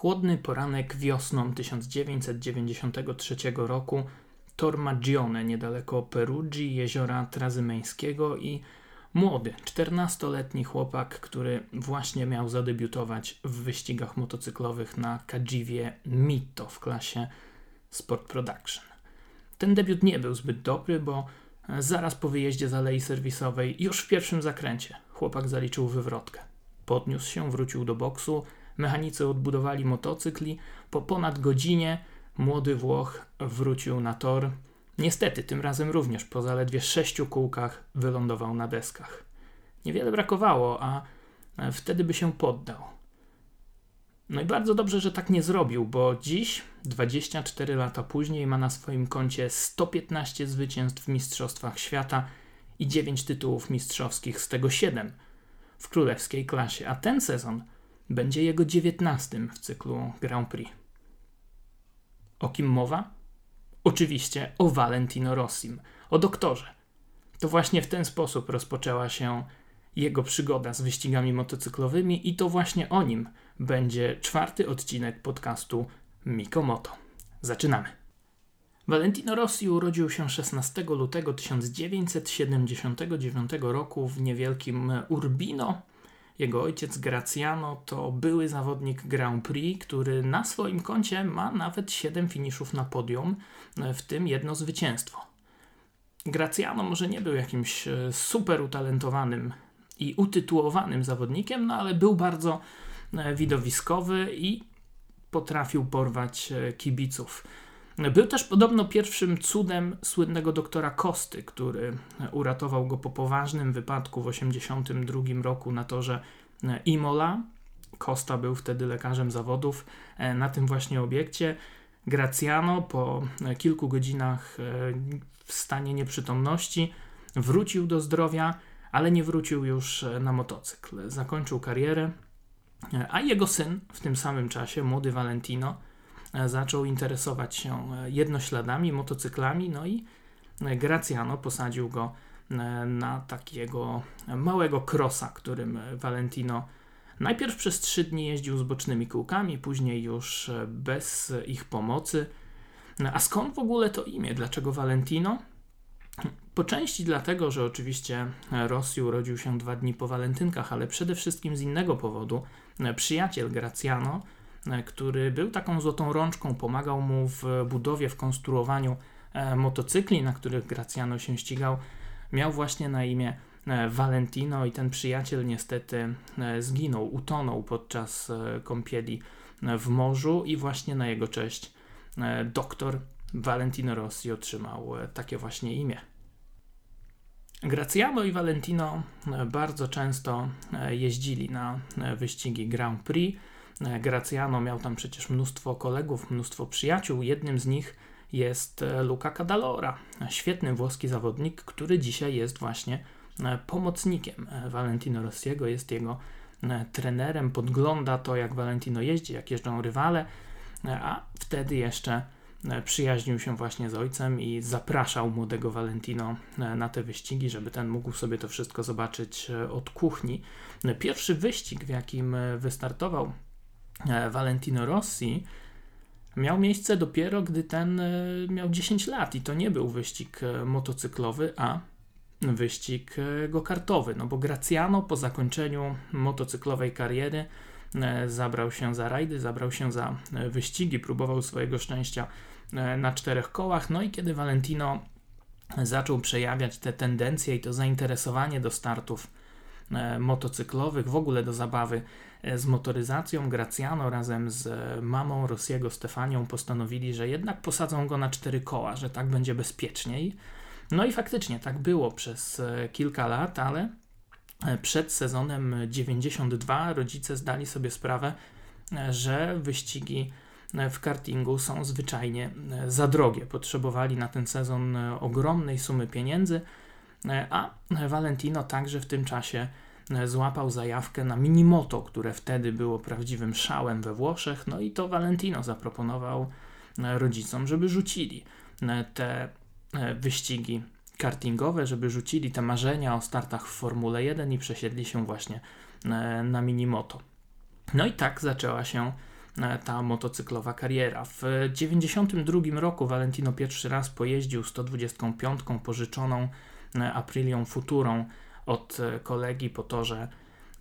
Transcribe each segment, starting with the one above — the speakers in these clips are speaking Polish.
Chłodny poranek wiosną 1993 roku Tor Maggione niedaleko Perugii, jeziora Trazymeńskiego i młody, 14-letni chłopak, który właśnie miał zadebiutować w wyścigach motocyklowych na Kadziwie Mito w klasie Sport Production. Ten debiut nie był zbyt dobry, bo zaraz po wyjeździe z alei serwisowej, już w pierwszym zakręcie, chłopak zaliczył wywrotkę. Podniósł się, wrócił do boksu, mechanicy odbudowali motocykl i po ponad godzinie młody Włoch wrócił na tor. Niestety, tym razem również po zaledwie sześciu kółkach wylądował na deskach. Niewiele brakowało, a wtedy by się poddał. No i bardzo dobrze, że tak nie zrobił, bo dziś, 24 lata później, ma na swoim koncie 115 zwycięstw w Mistrzostwach Świata i 9 tytułów mistrzowskich, z tego 7 w królewskiej klasie, a ten sezon będzie jego 19 w cyklu Grand Prix. O kim mowa? Oczywiście o Valentino Rossim, o doktorze. To właśnie w ten sposób rozpoczęła się jego przygoda z wyścigami motocyklowymi i to właśnie o nim będzie czwarty odcinek podcastu Mikomoto. Zaczynamy. Valentino Rossi urodził się 16 lutego 1979 roku w niewielkim Urbino. Jego ojciec Graciano to były zawodnik Grand Prix, który na swoim koncie ma nawet 7 finiszów na podium, w tym jedno zwycięstwo. Graciano może nie był jakimś e, super utalentowanym i utytułowanym zawodnikiem, no ale był bardzo e, widowiskowy i potrafił porwać e, kibiców. Był też podobno pierwszym cudem słynnego doktora Kosty, który uratował go po poważnym wypadku w 1982 roku na torze Imola. Costa był wtedy lekarzem zawodów e, na tym właśnie obiekcie. Graciano po kilku godzinach w stanie nieprzytomności wrócił do zdrowia ale nie wrócił już e, na motocykl. Zakończył karierę, e, a jego syn w tym samym czasie, młody Valentino, e, zaczął interesować się jednośladami, motocyklami, no i Graciano posadził go na takiego małego krosa, którym Valentino najpierw przez trzy dni jeździł z bocznymi kółkami, później już bez ich pomocy. A skąd w ogóle to imię? Dlaczego Valentino? Po części dlatego, że oczywiście Rossi urodził się dwa dni po walentynkach, ale przede wszystkim z innego powodu. Przyjaciel Graciano, który był taką złotą rączką, pomagał mu w budowie, w konstruowaniu e, motocykli, na których Graciano się ścigał, miał właśnie na imię e, Valentino i ten przyjaciel niestety e, zginął, utonął podczas kąpieli w morzu i właśnie na jego cześć doktor Valentino Rossi otrzymał takie właśnie imię. Graciano i Valentino e, bardzo często e, jeździli na e, wyścigi Grand Prix. Graciano miał tam przecież mnóstwo kolegów, mnóstwo przyjaciół. Jednym z nich jest Luca Cadalora, świetny włoski zawodnik, który dzisiaj jest właśnie pomocnikiem Valentino Rossiego, jest jego trenerem, podgląda to, jak Valentino jeździ, jak jeżdżą rywale, a wtedy jeszcze E, przyjaźnił się właśnie z ojcem i zapraszał młodego Valentino e, na te wyścigi, żeby ten mógł sobie to wszystko zobaczyć e, od kuchni. Pierwszy wyścig, w jakim wystartował Valentino Rossi, miał miejsce dopiero, gdy ten miał 10 lat i to nie był wyścig motocyklowy, a wyścig go-kartowy, no bo Graciano po zakończeniu motocyklowej kariery zabrał się za rajdy, zabrał się za wyścigi, próbował swojego szczęścia E, na czterech kołach. No i kiedy Valentino zaczął przejawiać te tendencje i to zainteresowanie do startów e, motocyklowych, w ogóle do zabawy e, z motoryzacją, Graciano razem z mamą Rossiego Stefanią postanowili, że jednak posadzą go na cztery koła, że tak będzie bezpieczniej. No i faktycznie tak było przez kilka lat, ale przed sezonem 92 rodzice zdali sobie sprawę, że wyścigi w kartingu są zwyczajnie e, za drogie. Potrzebowali na ten sezon e, ogromnej sumy pieniędzy, e, a Valentino także w tym czasie złapał zajawkę na minimoto, które wtedy było prawdziwym szałem we Włoszech. No i to Valentino zaproponował rodzicom, żeby rzucili te wyścigi kartingowe, żeby rzucili te marzenia o startach w Formule 1 i przesiedli się właśnie na minimoto. No i tak zaczęła się ta motocyklowa kariera. W 1992 roku Valentino pierwszy raz pojeździł 125 pożyczoną Aprilią Futurą od kolegi po torze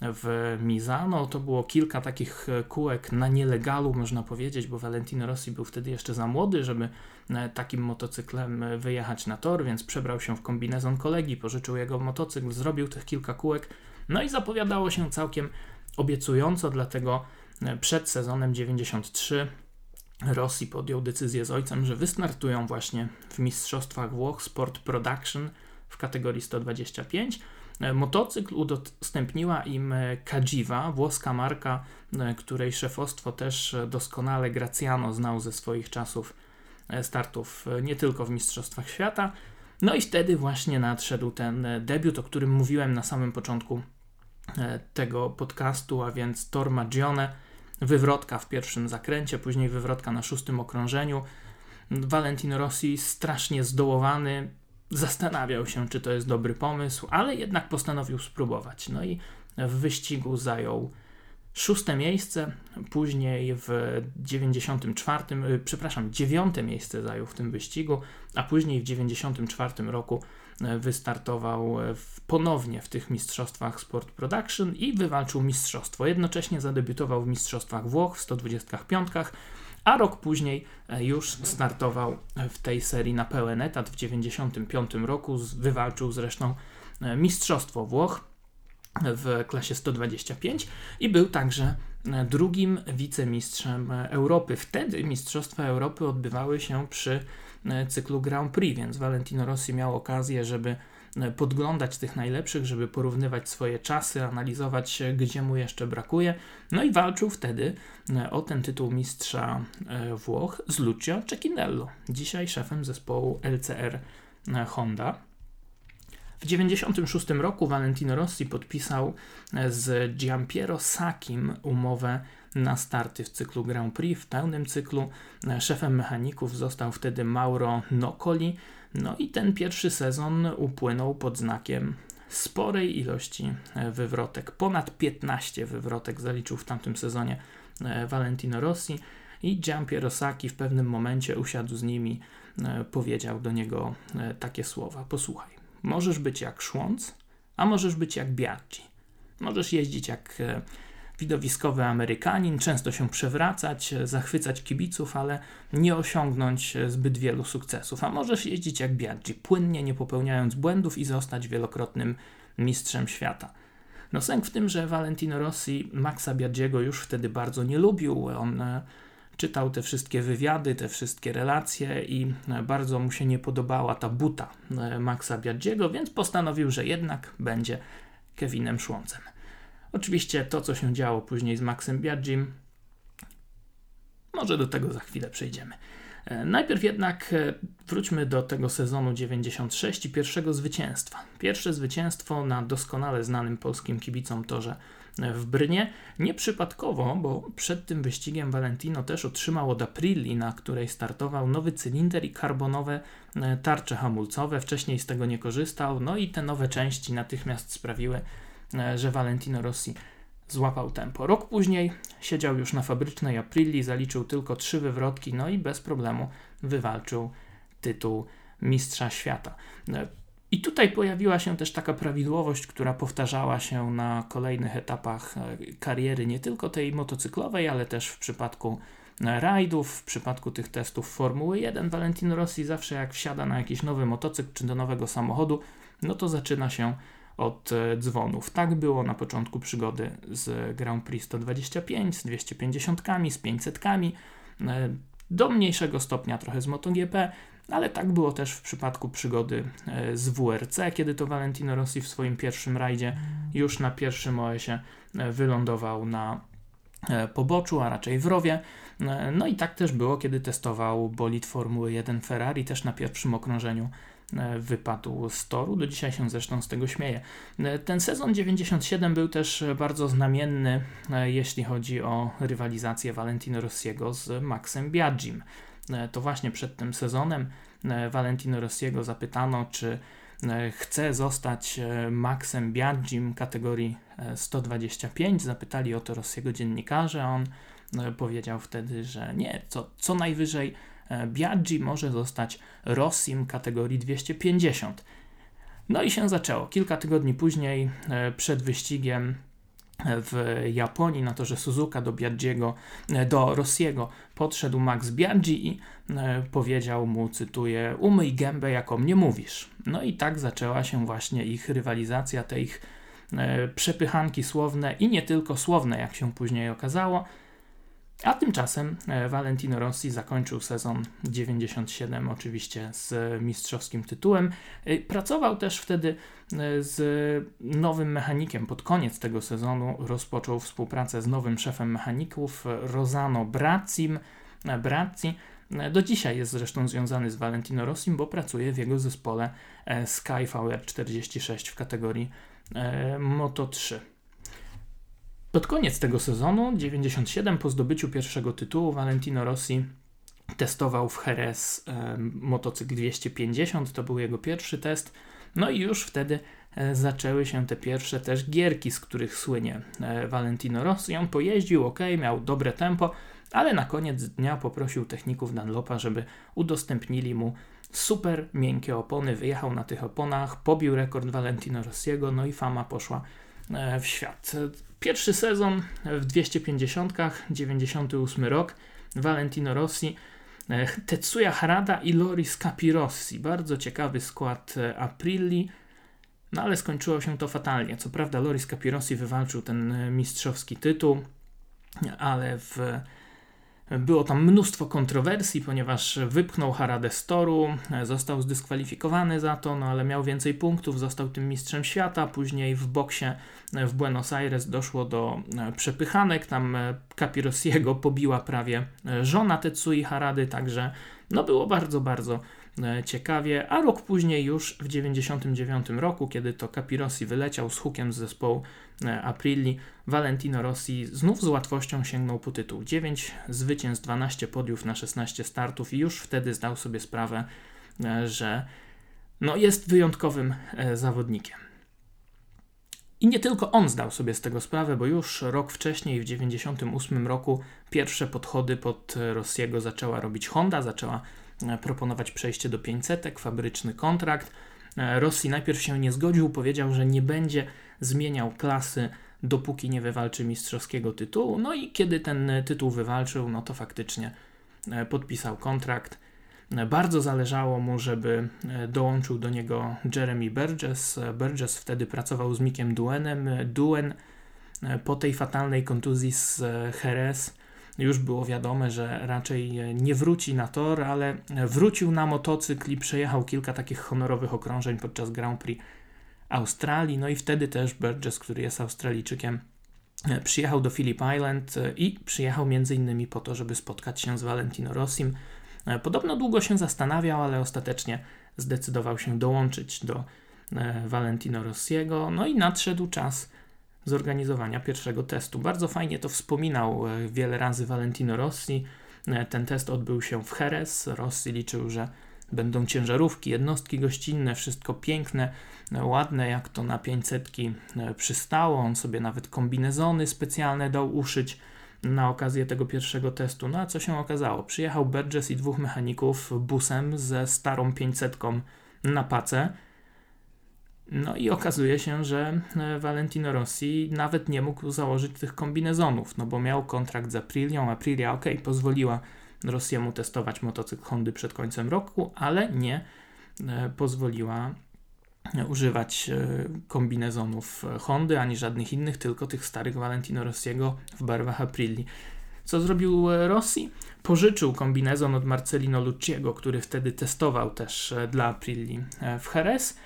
w Misano. To było kilka takich kółek na nielegalu, można powiedzieć, bo Valentino Rossi był wtedy jeszcze za młody, żeby e, takim motocyklem wyjechać na tor, więc przebrał się w kombinezon kolegi, pożyczył jego motocykl, zrobił tych kilka kółek, no i zapowiadało się całkiem obiecująco, dlatego e, przed sezonem 93 Rossi podjął decyzję z ojcem, że wystartują właśnie w Mistrzostwach Włoch Sport Production w kategorii 125 E, motocykl udostępniła im e, Kadziwa, włoska marka, e, której szefostwo też doskonale Graciano znał ze swoich czasów startów nie tylko w Mistrzostwach Świata. No i wtedy właśnie nadszedł ten debiut, o którym mówiłem na samym początku tego podcastu, a więc Tor Magione, wywrotka w pierwszym zakręcie, później wywrotka na szóstym okrążeniu. Valentino Rossi strasznie zdołowany, zastanawiał się, czy to jest dobry pomysł, ale jednak postanowił spróbować. No i w wyścigu zajął szóste miejsce, później w 94, y, przepraszam, dziewiąte miejsce zajął w tym wyścigu, a później w 94 roku y, wystartował w, ponownie w tych mistrzostwach Sport Production i wywalczył mistrzostwo. Jednocześnie zadebiutował w mistrzostwach Włoch w 125 a rok później e, już startował w tej serii na pełen etat w 1995 roku, wywalczył zresztą e, Mistrzostwo Włoch w klasie 125 i był także e, drugim wicemistrzem Europy. Wtedy Mistrzostwa Europy odbywały się przy cyklu Grand Prix, więc Valentino Rossi miał okazję, żeby podglądać tych najlepszych, żeby porównywać swoje czasy, analizować, gdzie mu jeszcze brakuje. No i walczył wtedy e, o ten tytuł mistrza e, Włoch z Lucio Cecchinello, dzisiaj szefem zespołu LCR Honda. W 1996 roku Valentino Rossi podpisał z Giampiero Sakim umowę na starty w cyklu Grand Prix, w pełnym cyklu. Szefem mechaników został wtedy Mauro Nocoli, no i ten pierwszy sezon upłynął pod znakiem sporej ilości e, wywrotek. Ponad 15 wywrotek zaliczył w tamtym sezonie e, Valentino Rossi i Sacchi w pewnym momencie usiadł z nimi, e, powiedział do niego takie słowa: Posłuchaj, możesz być jak Szłąc, a możesz być jak Biaggi. Możesz jeździć jak widowiskowy Amerykanin, często się przewracać, zachwycać kibiców, ale nie osiągnąć zbyt wielu sukcesów. A możesz jeździć jak Biaggi, płynnie, nie popełniając błędów i zostać wielokrotnym mistrzem świata. No sęk w tym, że Valentino Rossi Maxa Biaggiego już wtedy bardzo nie lubił. On e, czytał te wszystkie wywiady, te wszystkie relacje i e, bardzo mu się nie podobała ta buta e, Maxa Biaggiego, więc postanowił, że jednak będzie Kevinem Szłoncem. Oczywiście to, co się działo później z Maxem Biagim, może do tego za chwilę przejdziemy. E, najpierw jednak e, wróćmy do tego sezonu 96 i pierwszego zwycięstwa. Pierwsze zwycięstwo na doskonale znanym polskim kibicom torze e, w Brnie. Nieprzypadkowo, bo przed tym wyścigiem Valentino też otrzymał od Aprilli, na której startował nowy cylinder i karbonowe tarcze hamulcowe. Wcześniej z tego nie korzystał, no i te nowe części natychmiast sprawiły, E, że Valentino Rossi złapał tempo. Rok później siedział już na fabrycznej Aprilli, zaliczył tylko trzy wywrotki, no i bez problemu wywalczył tytuł mistrza świata. E, I tutaj pojawiła się też taka prawidłowość, która powtarzała się na kolejnych etapach e, kariery, nie tylko tej motocyklowej, ale też w przypadku rajdów, w przypadku tych testów Formuły 1. Valentino Rossi zawsze jak wsiada na jakiś nowy motocykl czy do nowego samochodu, no to zaczyna się od e, dzwonów. Tak było na początku przygody z Grand Prix 125, z 250, z 500, e, do mniejszego stopnia trochę z MotoGP, ale tak było też w przypadku przygody e, z WRC, kiedy to Valentino Rossi w swoim pierwszym rajdzie już na pierwszym OS-ie wylądował na poboczu, a raczej w rowie. No i tak też było, kiedy testował bolid Formuły 1 Ferrari, też na pierwszym okrążeniu wypadł z toru. Do dzisiaj się zresztą z tego śmieje. E, ten sezon 97 był też bardzo znamienny, e, jeśli chodzi o rywalizację Valentino Rossiego z Maxem Biagim. To właśnie przed tym sezonem Valentino Rossiego zapytano, czy chce zostać Maxem Biagim kategorii 125. Zapytali o to Rossiego dziennikarze, on powiedział wtedy, że nie, co, co najwyżej Biaggi może zostać Rossim kategorii 250. No i się zaczęło. Kilka tygodni później, przed wyścigiem, w Japonii na to, że Suzuka do Biaggiego, do Rossiego podszedł Max Biaggi i e, powiedział mu, cytuję, umyj gębę, jako mnie mówisz. No i tak zaczęła się właśnie ich rywalizacja, te ich e, przepychanki słowne i nie tylko słowne, jak się później okazało. A tymczasem e, Valentino Rossi zakończył sezon 97 oczywiście z mistrzowskim tytułem. E, pracował też wtedy e, z nowym mechanikiem. Pod koniec tego sezonu rozpoczął współpracę z nowym szefem mechaników Rosano Brazzim. Brazzi do dzisiaj jest zresztą związany z Valentino Rossim, bo pracuje w jego zespole Sky VR46 w kategorii Moto 3. Pod koniec tego sezonu, 97, po zdobyciu pierwszego tytułu, Valentino Rossi testował w Jerez e, motocykl 250, to był jego pierwszy test. No i już wtedy e, zaczęły się te pierwsze też gierki, z których słynie e, Valentino Rossi. On pojeździł, ok, miał dobre tempo, ale na koniec dnia poprosił techników Dunlopa, żeby udostępnili mu super miękkie opony. Wyjechał na tych oponach, pobił rekord Valentino Rossiego, no i fama poszła e, w świat. Pierwszy sezon w 250, 98 rok, Valentino Rossi, e, Tetsuya Harada i Loris Capirossi. Bardzo ciekawy skład e, Aprilli, no ale skończyło się to fatalnie. Co prawda Loris Capirossi wywalczył ten e, mistrzowski tytuł, ale w było tam mnóstwo kontrowersji, ponieważ wypchnął Haradę z toru, został zdyskwalifikowany za to, no ale miał więcej punktów, został tym mistrzem świata. Później w boksie w Buenos Aires doszło do e, przepychanek, tam e, Capirossiego pobiła prawie e, żona Tetsui Harady, także no było bardzo, bardzo ciekawie, a rok później już w 99 roku, kiedy to Capirossi wyleciał z hukiem z zespołu Aprilli, Valentino Rossi znów z łatwością sięgnął po tytuł. 9 zwycięstw, 12 podiów na 16 startów i już wtedy zdał sobie sprawę, że no jest wyjątkowym zawodnikiem. I nie tylko on zdał sobie z tego sprawę, bo już rok wcześniej, w 1998 roku, pierwsze podchody pod Rossiego zaczęła robić Honda, zaczęła e, proponować przejście do 500, fabryczny kontrakt. E, Rossi najpierw się nie zgodził, powiedział, że nie będzie zmieniał klasy, dopóki nie wywalczy mistrzowskiego tytułu. No i kiedy ten tytuł wywalczył, no to faktycznie e, podpisał kontrakt. Bardzo zależało mu, żeby e, dołączył do niego Jeremy Burgess. Burgess wtedy pracował z Mickiem Duenem. Duen e, po tej fatalnej kontuzji z e, Jerez już było wiadome, że raczej nie wróci na tor, ale wrócił na motocykl i przejechał kilka takich honorowych okrążeń podczas Grand Prix Australii. No i wtedy też Burgess, który jest Australijczykiem, przyjechał do Phillip Island i przyjechał między innymi po to, żeby spotkać się z Valentino Rossim. E, podobno długo się zastanawiał, ale ostatecznie zdecydował się dołączyć do e, Valentino Rossiego. No i nadszedł czas zorganizowania pierwszego testu. Bardzo fajnie to wspominał e, wiele razy Valentino Rossi. Ten test odbył się w Jerez. Rossi liczył, że będą ciężarówki, jednostki gościnne, wszystko piękne, ładne, jak to na 500 przystało. On sobie nawet kombinezony specjalne dał uszyć na okazję tego pierwszego testu. No a co się okazało? Przyjechał Burgess i dwóch mechaników busem ze starą 500 na pacę. No i okazuje się, że e, Valentino Rossi nawet nie mógł założyć tych kombinezonów, no bo miał kontrakt z Aprilią. Aprilia, ok, pozwoliła Rossiemu testować motocykl Hondy przed końcem roku, ale nie e, pozwoliła używać e, kombinezonów Hondy ani żadnych innych, tylko tych starych Valentino Rossiego w barwach Aprilli. Co zrobił Rossi? Pożyczył kombinezon od Marcelino Lucciego, który wtedy testował też dla Aprilli w Jerez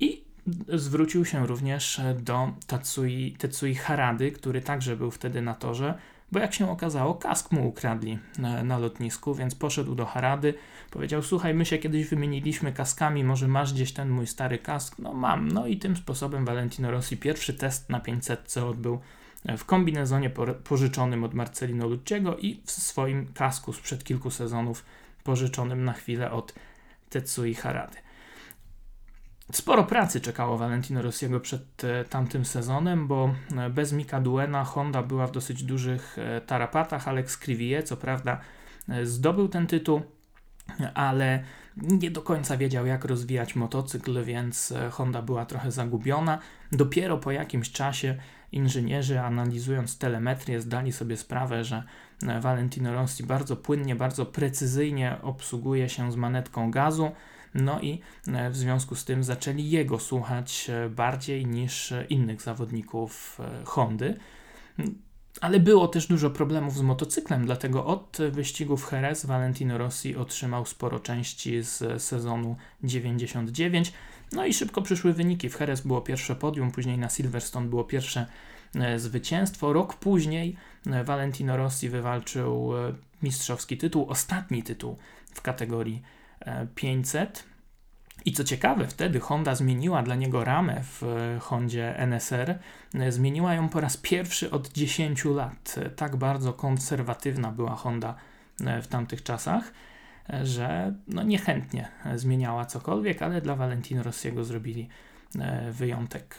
i zwrócił się również do Tatsui, Tetsui Harady, który także był wtedy na torze bo jak się okazało, kask mu ukradli na, na, lotnisku, więc poszedł do Harady, powiedział: Słuchaj, my się kiedyś wymieniliśmy kaskami, może masz gdzieś ten mój stary kask? No mam. No i tym sposobem Valentino Rossi pierwszy test na 500 odbył w kombinezonie pożyczonym od Marcelino Lucciego i w swoim kasku sprzed kilku sezonów pożyczonym na chwilę od Tetsui Harady. Sporo pracy czekało Valentino Rossiego przed tamtym sezonem, bo bez Mika Duena Honda była w dosyć dużych tarapatach. Alex Crivier, co prawda, zdobył ten tytuł, ale nie do końca wiedział, jak rozwijać motocykl, więc Honda była trochę zagubiona. Dopiero po jakimś czasie inżynierzy, analizując telemetrię, zdali sobie sprawę, że Valentino Rossi bardzo płynnie, bardzo precyzyjnie obsługuje się z manetką gazu. No i w związku z tym zaczęli jego słuchać bardziej niż innych zawodników Hondy. Ale było też dużo problemów z motocyklem, dlatego od wyścigów Jerez Valentino Rossi otrzymał sporo części z sezonu 99. No i szybko przyszły wyniki. W Jerez było pierwsze podium, później na Silverstone było pierwsze e, zwycięstwo. Rok później e, Valentino Rossi wywalczył e, mistrzowski tytuł, ostatni tytuł w kategorii 500. I co ciekawe, wtedy Honda zmieniła dla niego ramę w Hondzie NSR. Zmieniła ją po raz pierwszy od 10 lat. Tak bardzo konserwatywna była Honda w tamtych czasach, że no niechętnie zmieniała cokolwiek, ale dla Valentino Rossiego zrobili e, wyjątek.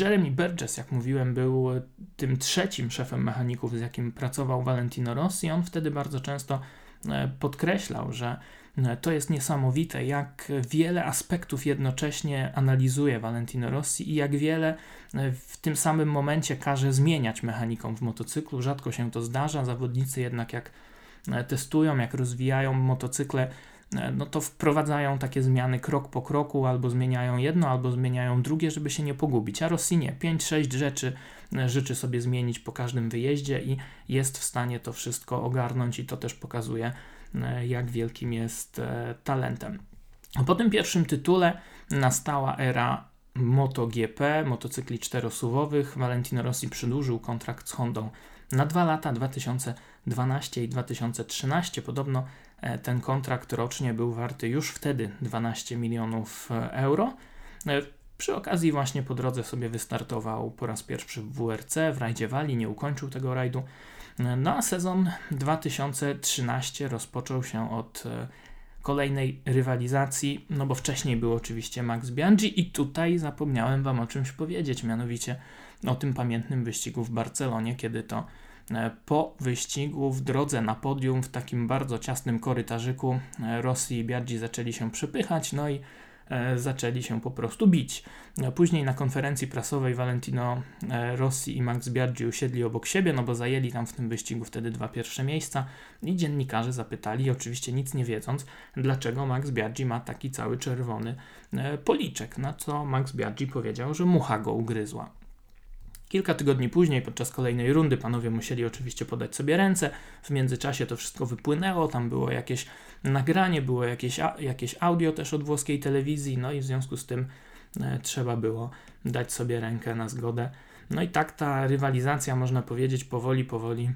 Jeremy Burgess, jak mówiłem, był tym trzecim szefem mechaników, z jakim pracował Valentino Rossi. On wtedy bardzo często e, podkreślał, że e, to jest niesamowite, jak wiele aspektów jednocześnie analizuje Valentino Rossi i jak wiele w tym samym momencie każe zmieniać mechanikom w motocyklu. Rzadko się to zdarza. Zawodnicy jednak jak E, testują, jak rozwijają motocykle, e, no to wprowadzają takie zmiany krok po kroku, albo zmieniają jedno, albo zmieniają drugie, żeby się nie pogubić. A Rossi nie, 5-6 rzeczy e, życzy sobie zmienić po każdym wyjeździe i jest w stanie to wszystko ogarnąć i to też pokazuje, jak wielkim jest talentem. Po tym pierwszym tytule nastała era MotoGP, motocykli czterosuwowych. Valentino Rossi przedłużył kontrakt z Hondą na dwa lata, 2012 i 2013. Podobno e, ten kontrakt rocznie był warty już wtedy 12 milionów e, euro. E, przy okazji właśnie po drodze sobie wystartował po raz pierwszy w WRC, w rajdzie Wali, nie ukończył tego rajdu. No a sezon 2013 rozpoczął się od kolejnej rywalizacji, no bo wcześniej był oczywiście Max Bianchi i tutaj zapomniałem Wam o czymś powiedzieć, mianowicie o tym pamiętnym wyścigu w Barcelonie, kiedy to e, po wyścigu w drodze na podium w takim bardzo ciasnym korytarzyku e, Rossi i Biaggi zaczęli się przepychać, no i e, zaczęli się po prostu bić. Później na konferencji prasowej Valentino Rossi i Max Biaggi usiedli obok siebie, no bo zajęli tam w tym wyścigu wtedy dwa pierwsze miejsca i dziennikarze zapytali, oczywiście nic nie wiedząc, dlaczego Max Biaggi ma taki cały czerwony policzek, na co Max Biaggi powiedział, że mucha go ugryzła. Kilka tygodni później, podczas kolejnej rundy, panowie musieli oczywiście podać sobie ręce. W międzyczasie to wszystko wypłynęło, tam było jakieś nagranie, było jakieś, jakieś audio też od włoskiej telewizji, no i w związku z tym e, trzeba było dać sobie rękę na zgodę. No i tak ta rywalizacja, można powiedzieć, powoli, powoli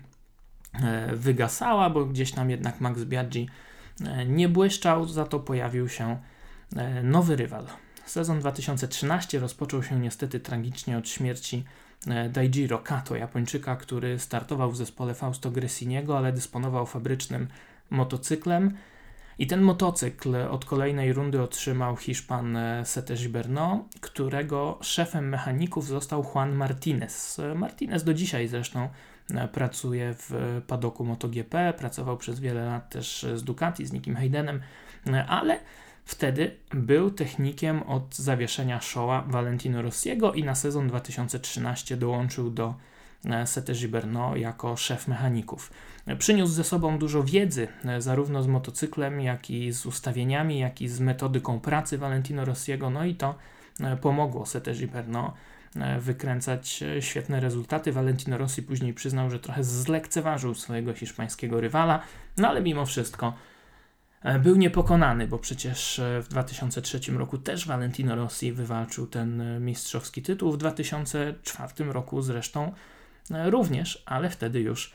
e, wygasała, bo gdzieś tam jednak Max Biaggi e, nie błyszczał, za to pojawił się nowy rywal. Sezon 2013 rozpoczął się niestety tragicznie od śmierci Daijiro Kato, Japończyka, który startował w zespole Fausto Gressiniego, ale dysponował fabrycznym motocyklem. I ten motocykl od kolejnej rundy otrzymał Hiszpan e, Sete Giberno, którego szefem mechaników został Juan Martinez. E, Martinez do dzisiaj zresztą pracuje w padoku MotoGP, pracował przez wiele lat też z Ducati, z Nikim Haydenem, ale Wtedy był technikiem od zawieszenia showa Valentino Rossiego i na sezon 2013 dołączył do e, Sete Giberno jako szef mechaników. Przyniósł ze sobą dużo wiedzy, e, zarówno z motocyklem, jak i z ustawieniami, jak i z metodyką pracy Valentino Rossiego, no i to e, pomogło Sete Giberno wykręcać świetne rezultaty. Valentino Rossi później przyznał, że trochę zlekceważył swojego hiszpańskiego rywala, no ale mimo wszystko był niepokonany, bo przecież e, w 2003 roku też Valentino Rossi wywalczył ten e, mistrzowski tytuł, w 2004 roku zresztą również, ale wtedy już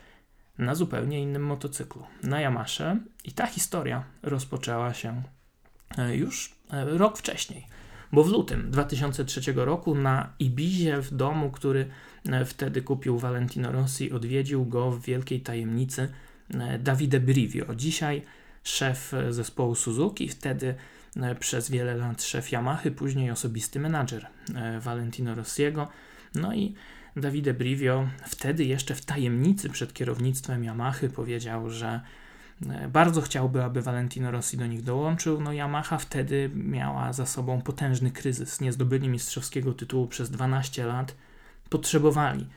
na zupełnie innym motocyklu, na Yamasze i ta historia rozpoczęła się już rok wcześniej, bo w lutym 2003 roku na Ibizie w domu, który wtedy kupił Valentino Rossi, odwiedził go w wielkiej tajemnicy Davide Brivio. Dzisiaj szef zespołu Suzuki, wtedy przez wiele lat szef Yamahy, później osobisty menadżer Valentino Rossiego. No i Davide Brivio wtedy jeszcze w tajemnicy przed kierownictwem Yamahy powiedział, że e, bardzo chciałby, aby Valentino Rossi do nich dołączył. No Yamaha wtedy miała za sobą potężny kryzys. Nie zdobyli mistrzowskiego tytułu przez 12 lat. Potrzebowali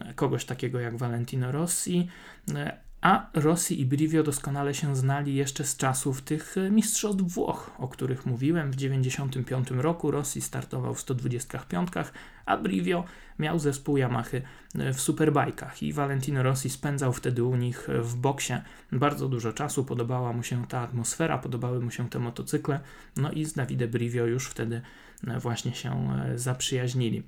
e, kogoś takiego jak Valentino Rossi, e, a Rossi i Brivio doskonale się znali jeszcze z czasów tych mistrzostw Włoch, o których mówiłem. W 1995 roku Rossi startował w 125, a Brivio miał zespół Yamahy w superbajkach i Valentino Rossi spędzał wtedy u nich w boksie bardzo dużo czasu. Podobała mu się ta atmosfera, podobały mu się te motocykle, no i z Davide Brivio już wtedy właśnie się zaprzyjaźnili.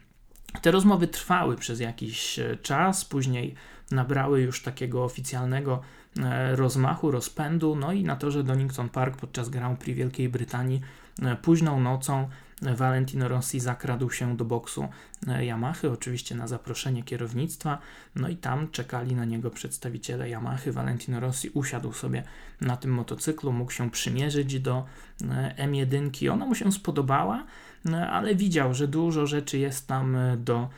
Te rozmowy trwały przez jakiś czas, później nabrały już takiego oficjalnego e, rozmachu, rozpędu. No i na torze Donington Park podczas Grand Prix Wielkiej Brytanii e, późną nocą e, Valentino Rossi zakradł się do boksu Yamahy, oczywiście na zaproszenie kierownictwa, no i tam czekali na niego przedstawiciele Yamahy. Valentino Rossi usiadł sobie na tym motocyklu, mógł się przymierzyć do M1. Ona mu się spodobała, ale widział, że dużo rzeczy jest tam do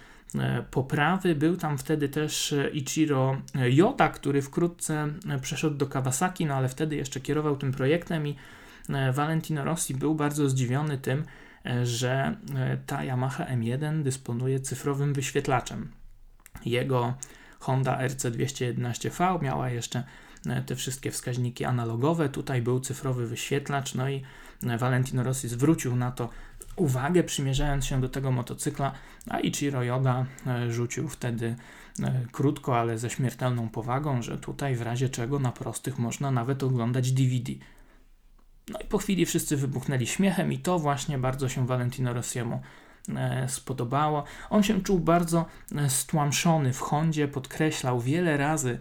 poprawy. Był tam wtedy też e, Ichiro Yoda, który wkrótce e, przeszedł do Kawasaki, no ale wtedy jeszcze kierował tym projektem i Valentino Rossi był bardzo zdziwiony tym, że ta Yamaha M1 dysponuje cyfrowym wyświetlaczem. Jego Honda RC211V miała jeszcze te wszystkie wskaźniki analogowe. Tutaj był cyfrowy wyświetlacz, no i Valentino Rossi zwrócił na to uwagę, przymierzając się do tego motocykla, a Ichiro Yoda e, rzucił wtedy e, krótko, ale ze śmiertelną powagą, że tutaj w razie czego na prostych można nawet oglądać DVD. No i po chwili wszyscy wybuchnęli śmiechem i to właśnie bardzo się Valentino Rossiemu e, spodobało. On się czuł bardzo stłamszony w Hondzie, podkreślał wiele razy,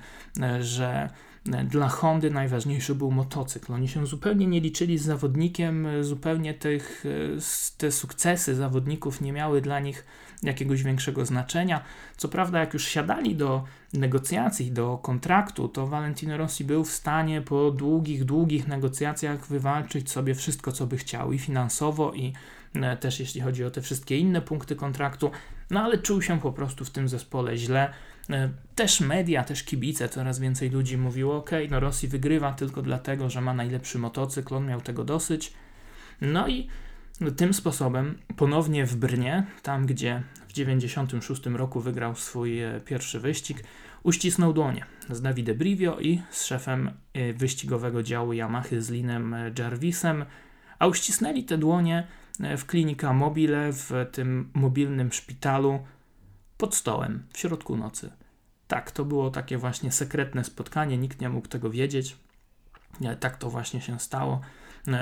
że dla Hondy najważniejszy był motocykl. Oni się zupełnie nie liczyli z zawodnikiem, zupełnie tych, te sukcesy zawodników nie miały dla nich jakiegoś większego znaczenia. Co prawda, jak już siadali do negocjacji, do kontraktu, to Valentino Rossi był w stanie po długich, długich negocjacjach wywalczyć sobie wszystko, co by chciał i finansowo, i e, też jeśli chodzi o te wszystkie inne punkty kontraktu, no ale czuł się po prostu w tym zespole źle E, też media, też kibice, coraz więcej ludzi mówiło, ok, no Rosji wygrywa tylko dlatego, że ma najlepszy motocykl, on miał tego dosyć. No i tym sposobem ponownie w Brnie, tam gdzie w 96 roku wygrał swój e, pierwszy wyścig, uścisnął dłonie z Davide Brivio i z szefem e, wyścigowego działu Yamaha z Linem Jarvisem, a uścisnęli te dłonie w klinika mobile w tym mobilnym szpitalu pod stołem w środku nocy. Tak, to było takie właśnie sekretne spotkanie, nikt nie mógł tego wiedzieć. Tak to właśnie się stało.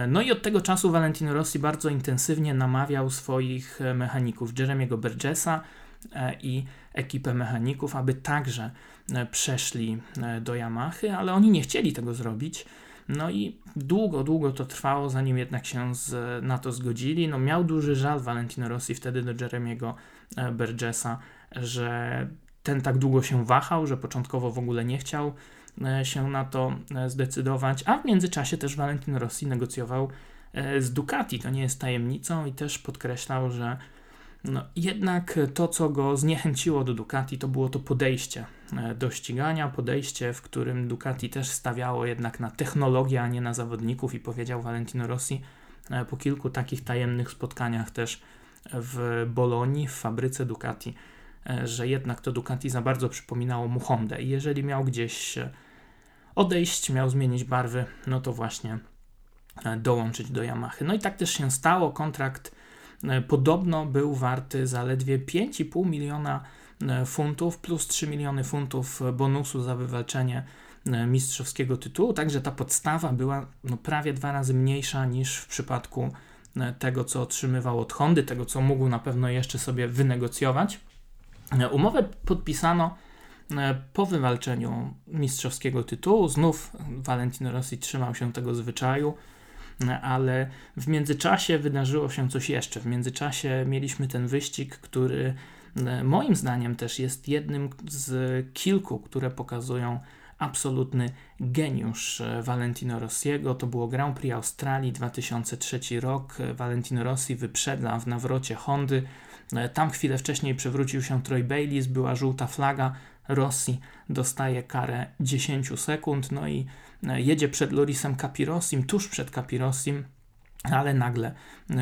No i od tego czasu Valentino Rossi bardzo intensywnie namawiał swoich e, mechaników, Jeremiego Burgessa e, i ekipę mechaników, aby także e, przeszli do Yamahy, ale oni nie chcieli tego zrobić. No i długo, długo to trwało, zanim jednak się z, na to zgodzili. No miał duży żal Valentino Rossi wtedy do Jeremiego Burgessa, że ten tak długo się wahał, że początkowo w ogóle nie chciał e, się na to e, zdecydować, a w międzyczasie też Valentino Rossi negocjował e, z Ducati. To nie jest tajemnicą i też podkreślał, że no, jednak to, co go zniechęciło do Ducati, to było to podejście do ścigania, podejście, w którym Ducati też stawiało jednak na technologię, a nie na zawodników i powiedział Valentino Rossi po kilku takich tajemnych spotkaniach też w Bolonii, w fabryce Ducati, że jednak to Ducati za bardzo przypominało mu Hondę i jeżeli miał gdzieś e, odejść, miał zmienić barwy, no to właśnie e, dołączyć do Yamahy. No i tak też się stało. Kontrakt podobno był warty zaledwie 5,5 miliona funtów plus 3 miliony funtów bonusu za wywalczenie mistrzowskiego tytułu, także ta podstawa była no, prawie dwa razy mniejsza niż w przypadku tego, co otrzymywał od Hondy, tego, co mógł na pewno jeszcze sobie wynegocjować. Umowę podpisano e, po wywalczeniu mistrzowskiego tytułu. Znów Valentino Rossi trzymał się tego zwyczaju, e, ale w międzyczasie wydarzyło się coś jeszcze. W międzyczasie mieliśmy ten wyścig, który e, moim zdaniem też jest jednym z kilku, które pokazują absolutny geniusz Valentino Rossiego. To było Grand Prix Australii 2003 rok. Valentino Rossi wyprzedza w nawrocie Hondy. E, tam chwilę wcześniej przewrócił się Troy Bayliss, była żółta flaga. Rossi dostaje karę 10 sekund, no i e, jedzie przed Lorisem Capirossim, tuż przed Capirossim, ale nagle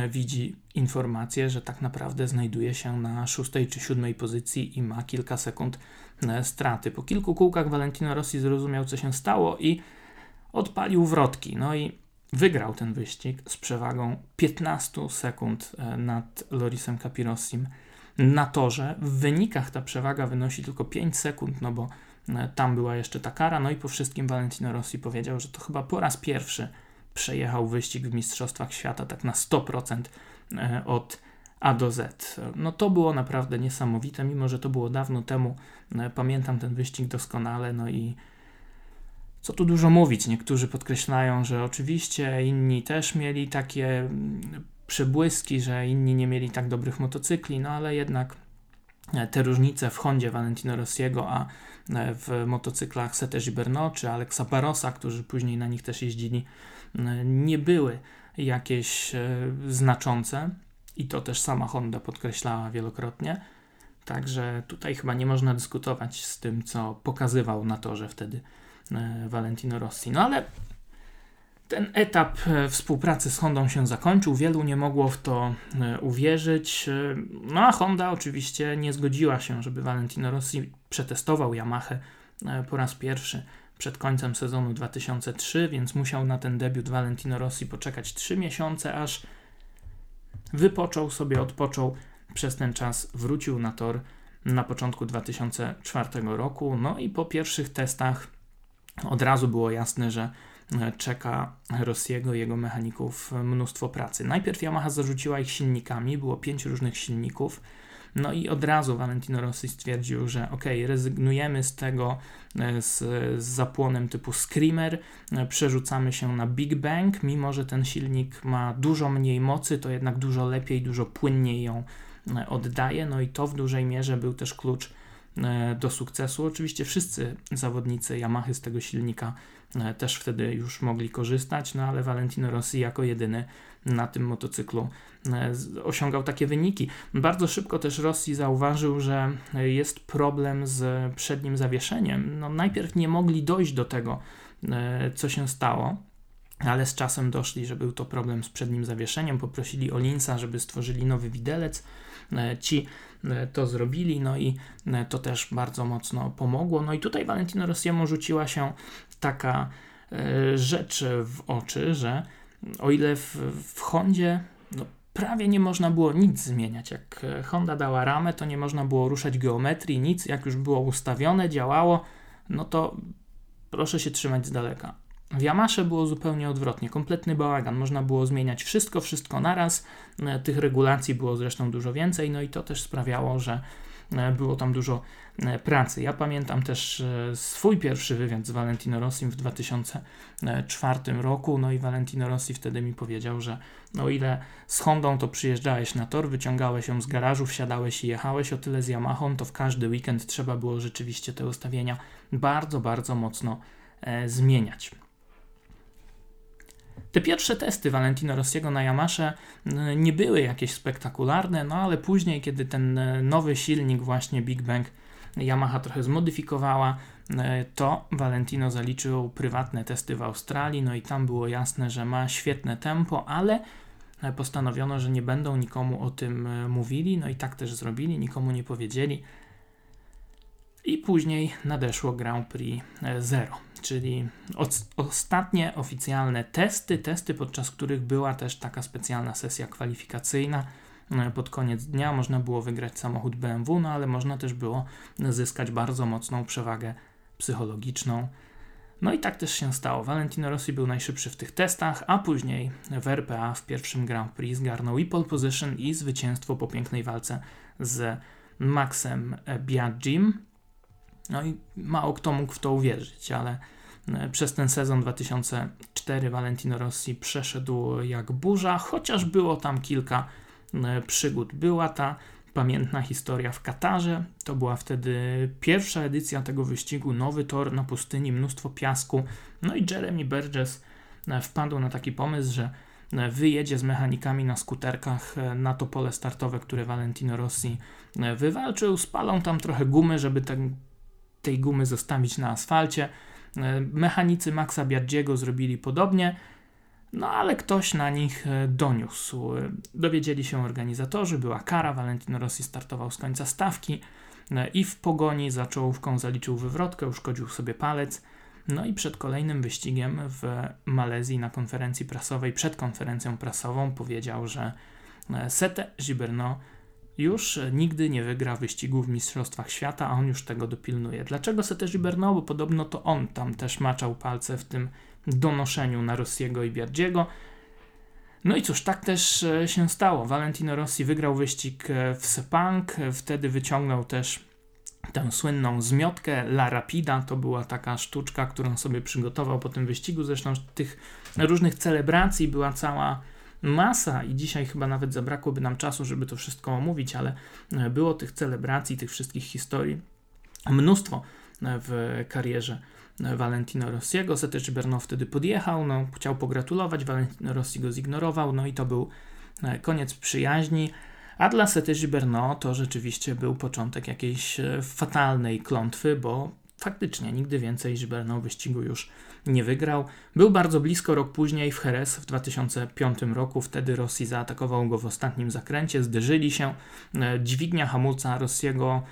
widzi informację, że tak naprawdę znajduje się na szóstej czy siódmej pozycji i ma kilka sekund E, straty. Po kilku kółkach Valentino Rossi zrozumiał, co się stało i odpalił wrotki. No i wygrał ten wyścig z przewagą 15 sekund e, nad Lorisem Capirossim na torze. W wynikach ta przewaga wynosi tylko 5 sekund, no bo e, tam była jeszcze ta kara. No i po wszystkim Valentino Rossi powiedział, że to chyba po raz pierwszy przejechał wyścig w Mistrzostwach Świata tak na 100% od a do Z. No to było naprawdę niesamowite, mimo że to było dawno temu. E, pamiętam ten wyścig doskonale, no i co tu dużo mówić. Niektórzy podkreślają, że oczywiście inni też mieli takie mm, przebłyski, że inni nie mieli tak dobrych motocykli, no ale jednak e, te różnice w Hondzie Valentino Rossiego, a e, w motocyklach Sete Gibernau czy Alexa Barossa, którzy później na nich też jeździli, nie były jakieś znaczące i to też sama Honda podkreślała wielokrotnie. Także tutaj chyba nie można dyskutować z tym, co pokazywał na torze wtedy e, Valentino Rossi. No ale ten etap e, współpracy z Hondą się zakończył, wielu nie mogło w to e, uwierzyć. No a Honda oczywiście nie zgodziła się, żeby Valentino Rossi przetestował Yamaha po raz pierwszy przed końcem sezonu 2003, więc musiał na ten debiut Valentino Rossi poczekać 3 miesiące, aż wypoczął sobie, odpoczął. Przez ten czas wrócił na tor na początku 2004 roku. No i po pierwszych testach od razu było jasne, że e, czeka Rossiego i jego mechaników mnóstwo pracy. Najpierw Yamaha zarzuciła ich silnikami, było pięć różnych silników. No i od razu Valentino Rossi stwierdził, że ok, rezygnujemy z tego e, z, z zapłonem typu Screamer, e, przerzucamy się na Big Bang, mimo że ten silnik ma dużo mniej mocy, to jednak dużo lepiej, dużo płynniej ją oddaje. No i to w dużej mierze był też klucz do sukcesu. Oczywiście wszyscy zawodnicy Yamahy z tego silnika też wtedy już mogli korzystać, no ale Valentino Rossi jako jedyny na tym motocyklu e, osiągał takie wyniki. Bardzo szybko też Rossi zauważył, że jest problem z przednim zawieszeniem. No, najpierw nie mogli dojść do tego, e, co się stało. Ale z czasem doszli, że był to problem z przednim zawieszeniem. Poprosili Olinsa, żeby stworzyli nowy widelec. E, ci to zrobili, no i to też bardzo mocno pomogło. No i tutaj Valentino Rossiemu rzuciła się taka rzecz w oczy, że o ile w, w Hondzie no, prawie nie można było nic zmieniać. Jak e, Honda dała ramę, to nie można było ruszać geometrii, nic. Jak już było ustawione, działało, no to proszę się trzymać z daleka. W Yamasze było zupełnie odwrotnie, kompletny bałagan. Można było zmieniać wszystko, wszystko naraz. E, tych regulacji było zresztą dużo więcej, no i to też sprawiało, że E, było tam dużo e, pracy. Ja pamiętam też swój pierwszy wywiad z Valentino Rossim w 2004 roku, no i Valentino Rossi wtedy mi powiedział, że no ile z Hondą to przyjeżdżałeś na tor, wyciągałeś ją z garażu, wsiadałeś i jechałeś, o tyle z Yamahą to w każdy weekend trzeba było rzeczywiście te ustawienia bardzo, bardzo mocno zmieniać. Te pierwsze testy Valentino Rossiego na Yamasze nie były jakieś spektakularne, no ale później, kiedy ten e, nowy silnik, właśnie Big Bang, Yamaha trochę zmodyfikowała, e, to Valentino zaliczył prywatne testy w Australii, no i tam było jasne, że ma świetne tempo, ale e, postanowiono, że nie będą nikomu o tym mówili, no i tak też zrobili, nikomu nie powiedzieli. I później nadeszło Grand Prix Zero czyli ostatnie oficjalne testy, testy podczas których była też taka specjalna sesja kwalifikacyjna. E, pod koniec dnia można było wygrać samochód BMW, no ale można też było zyskać bardzo mocną przewagę psychologiczną. No i tak też się stało. Valentino Rossi był najszybszy w tych testach, a później w RPA w pierwszym Grand Prix zgarnął i pole position i zwycięstwo po pięknej walce z Maxem Biagim. No i mało kto mógł w to uwierzyć, ale e, przez ten sezon 2004 Valentino Rossi przeszedł jak burza, chociaż było tam kilka e, przygód. Była ta pamiętna historia w Katarze. To była wtedy pierwsza edycja tego wyścigu, nowy tor na pustyni, mnóstwo piasku. No i Jeremy Burgess e, wpadł na taki pomysł, że wyjedzie z mechanikami na skuterkach na to pole startowe, które Valentino Rossi wywalczył. Spalą tam trochę gumy, żeby ten, tej gumy zostawić na asfalcie. Mechanicy Maxa Biaggiego zrobili podobnie. No ale ktoś na nich e, doniósł. Dowiedzieli się organizatorzy, była kara, Valentino Rossi startował z końca stawki e, i w pogoni za czołówką zaliczył wywrotkę, uszkodził sobie palec. No i przed kolejnym wyścigiem w Malezji na konferencji prasowej, przed konferencją prasową powiedział, że e, Sete Gibernau już nigdy nie wygra wyścigu w Mistrzostwach Świata, a on już tego dopilnuje. Dlaczego Sete Gibernau? Bo podobno to on tam też maczał palce w tym donoszeniu na Rossiego i Biardziego. No i cóż, tak też e, się stało. Valentino Rossi wygrał wyścig e, w Sepang, wtedy wyciągnął też tę słynną zmiotkę La Rapida. To była taka sztuczka, którą sobie przygotował po tym wyścigu. Zresztą tych różnych celebracji była cała masa i dzisiaj chyba nawet zabrakłoby nam czasu, żeby to wszystko omówić, ale e, było tych celebracji, tych wszystkich historii mnóstwo w karierze Valentino Rossiego. Setecz Berno wtedy podjechał, no, chciał pogratulować, Valentino Rossi go zignorował, no i to był e, koniec przyjaźni. A dla Setecz Berno to rzeczywiście był początek jakiejś e, fatalnej klątwy, bo faktycznie nigdy więcej Gilberno wyścigu już nie wygrał. Był bardzo blisko rok później w Jerez w 2005 roku. Wtedy Rossi zaatakował go w ostatnim zakręcie, zderzyli się. E, dźwignia hamulca Rossiego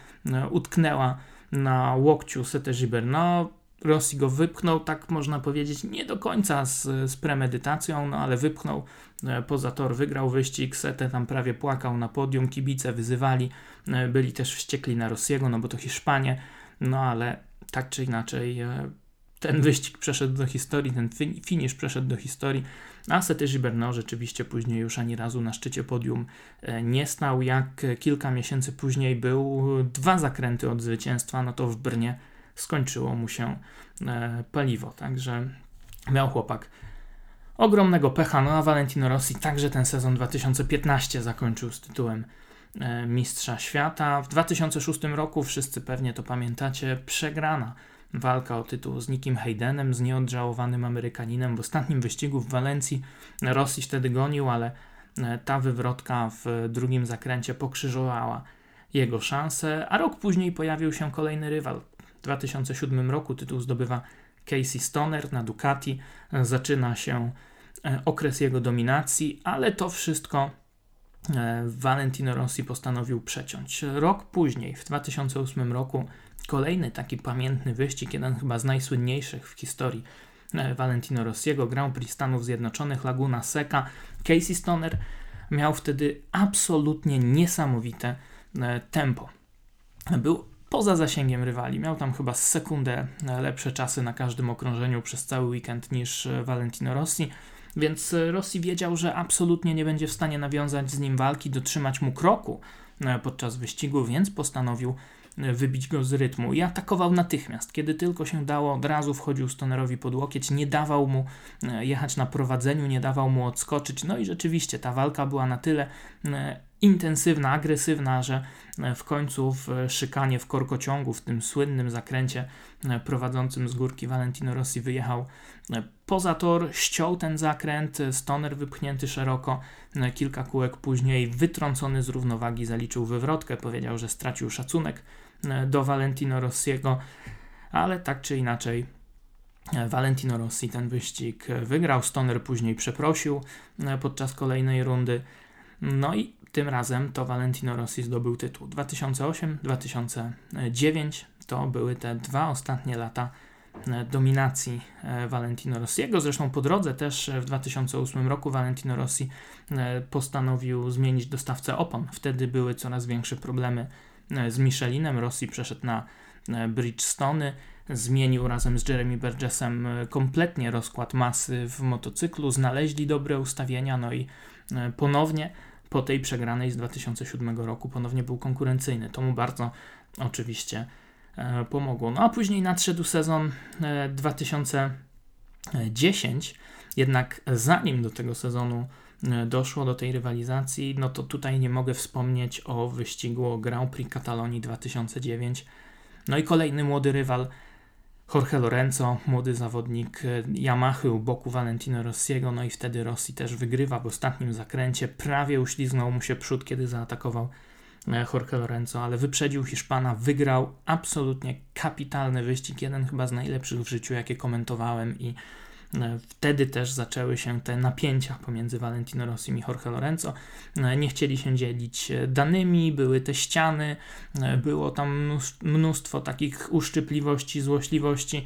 utknęła na łokciu Sete Gibernau. Rossi go wypchnął, tak można powiedzieć, nie do końca z, z premedytacją, no ale wypchnął e, poza tor, wygrał wyścig, Sete tam prawie płakał na podium, kibice wyzywali, e, byli też wściekli na Rossiego, no bo to Hiszpanie, no ale tak czy inaczej e, ten wyścig przeszedł do historii, ten finisz przeszedł do historii, a Sete Gibernau rzeczywiście później już ani razu na szczycie podium nie stał, jak kilka miesięcy później był dwa zakręty od zwycięstwa, no to w Brnie skończyło mu się e, paliwo. Także miał chłopak ogromnego pecha. No a Valentino Rossi także ten sezon 2015 zakończył z tytułem e, Mistrza Świata. W 2006 roku, wszyscy pewnie to pamiętacie, przegrana walka o tytuł z Nickiem Haydenem, z nieodżałowanym Amerykaninem. W ostatnim wyścigu w Walencji Rossi wtedy gonił, ale e, ta wywrotka w drugim zakręcie pokrzyżowała jego szanse, a rok później pojawił się kolejny rywal, w 2007 roku tytuł zdobywa Casey Stoner na Ducati. Zaczyna się e, okres jego dominacji, ale to wszystko e, Valentino Rossi postanowił przeciąć. Rok później, w 2008 roku, kolejny taki pamiętny wyścig, jeden chyba z najsłynniejszych w historii e, Valentino Rossiego, Grand Prix Stanów Zjednoczonych, Laguna Seca. Casey Stoner miał wtedy absolutnie niesamowite tempo. Był poza zasięgiem rywali. Miał tam chyba sekundę lepsze czasy na każdym okrążeniu przez cały weekend niż e, Valentino Rossi, więc e, Rossi wiedział, że absolutnie nie będzie w stanie nawiązać z nim walki, dotrzymać mu kroku e, podczas wyścigu, więc postanowił wybić go z rytmu i atakował natychmiast. Kiedy tylko się dało, od razu wchodził Stonerowi pod łokieć, nie dawał mu jechać na prowadzeniu, nie dawał mu odskoczyć. No i rzeczywiście ta walka była na tyle intensywna, agresywna, że e, w końcu w szykanie, w korkociągu, w tym słynnym zakręcie e, prowadzącym z górki Valentino Rossi wyjechał e, poza tor, ściął ten zakręt, stoner wypchnięty szeroko, kilka kółek później wytrącony z równowagi zaliczył wywrotkę, powiedział, że stracił szacunek do Valentino Rossiego, ale tak czy inaczej Valentino Rossi ten wyścig wygrał, stoner później przeprosił podczas kolejnej rundy, no i tym razem to Valentino Rossi zdobył tytuł. 2008-2009 to były te dwa ostatnie lata e, dominacji e, Valentino Rossiego. Zresztą po drodze też w 2008 roku Valentino Rossi e, postanowił zmienić dostawcę opon. Wtedy były coraz większe problemy z Michelinem. Rossi przeszedł na Bridgestone, zmienił razem z Jeremy Burgessem kompletnie rozkład masy w motocyklu, znaleźli dobre ustawienia, no i ponownie po tej przegranej z 2007 roku ponownie był konkurencyjny. To mu bardzo oczywiście e, pomogło. No a później nadszedł sezon 2010, e, jednak zanim do tego sezonu doszło do tej rywalizacji, no to tutaj nie mogę wspomnieć o wyścigu o Grand Prix Katalonii 2009. No i kolejny młody rywal Jorge Lorenzo, młody zawodnik Yamaha u boku Valentino Rossiego, no i wtedy Rossi też wygrywa w ostatnim zakręcie, prawie uśliznął mu się przód, kiedy zaatakował e, Jorge Lorenzo, ale wyprzedził Hiszpana, wygrał absolutnie kapitalny wyścig, jeden chyba z najlepszych w życiu, jakie komentowałem i E, wtedy też zaczęły się te napięcia pomiędzy Valentino Rossi i Jorge Lorenzo. E, nie chcieli się dzielić e, danymi, były te ściany, było tam mnóstwo takich uszczypliwości, złośliwości,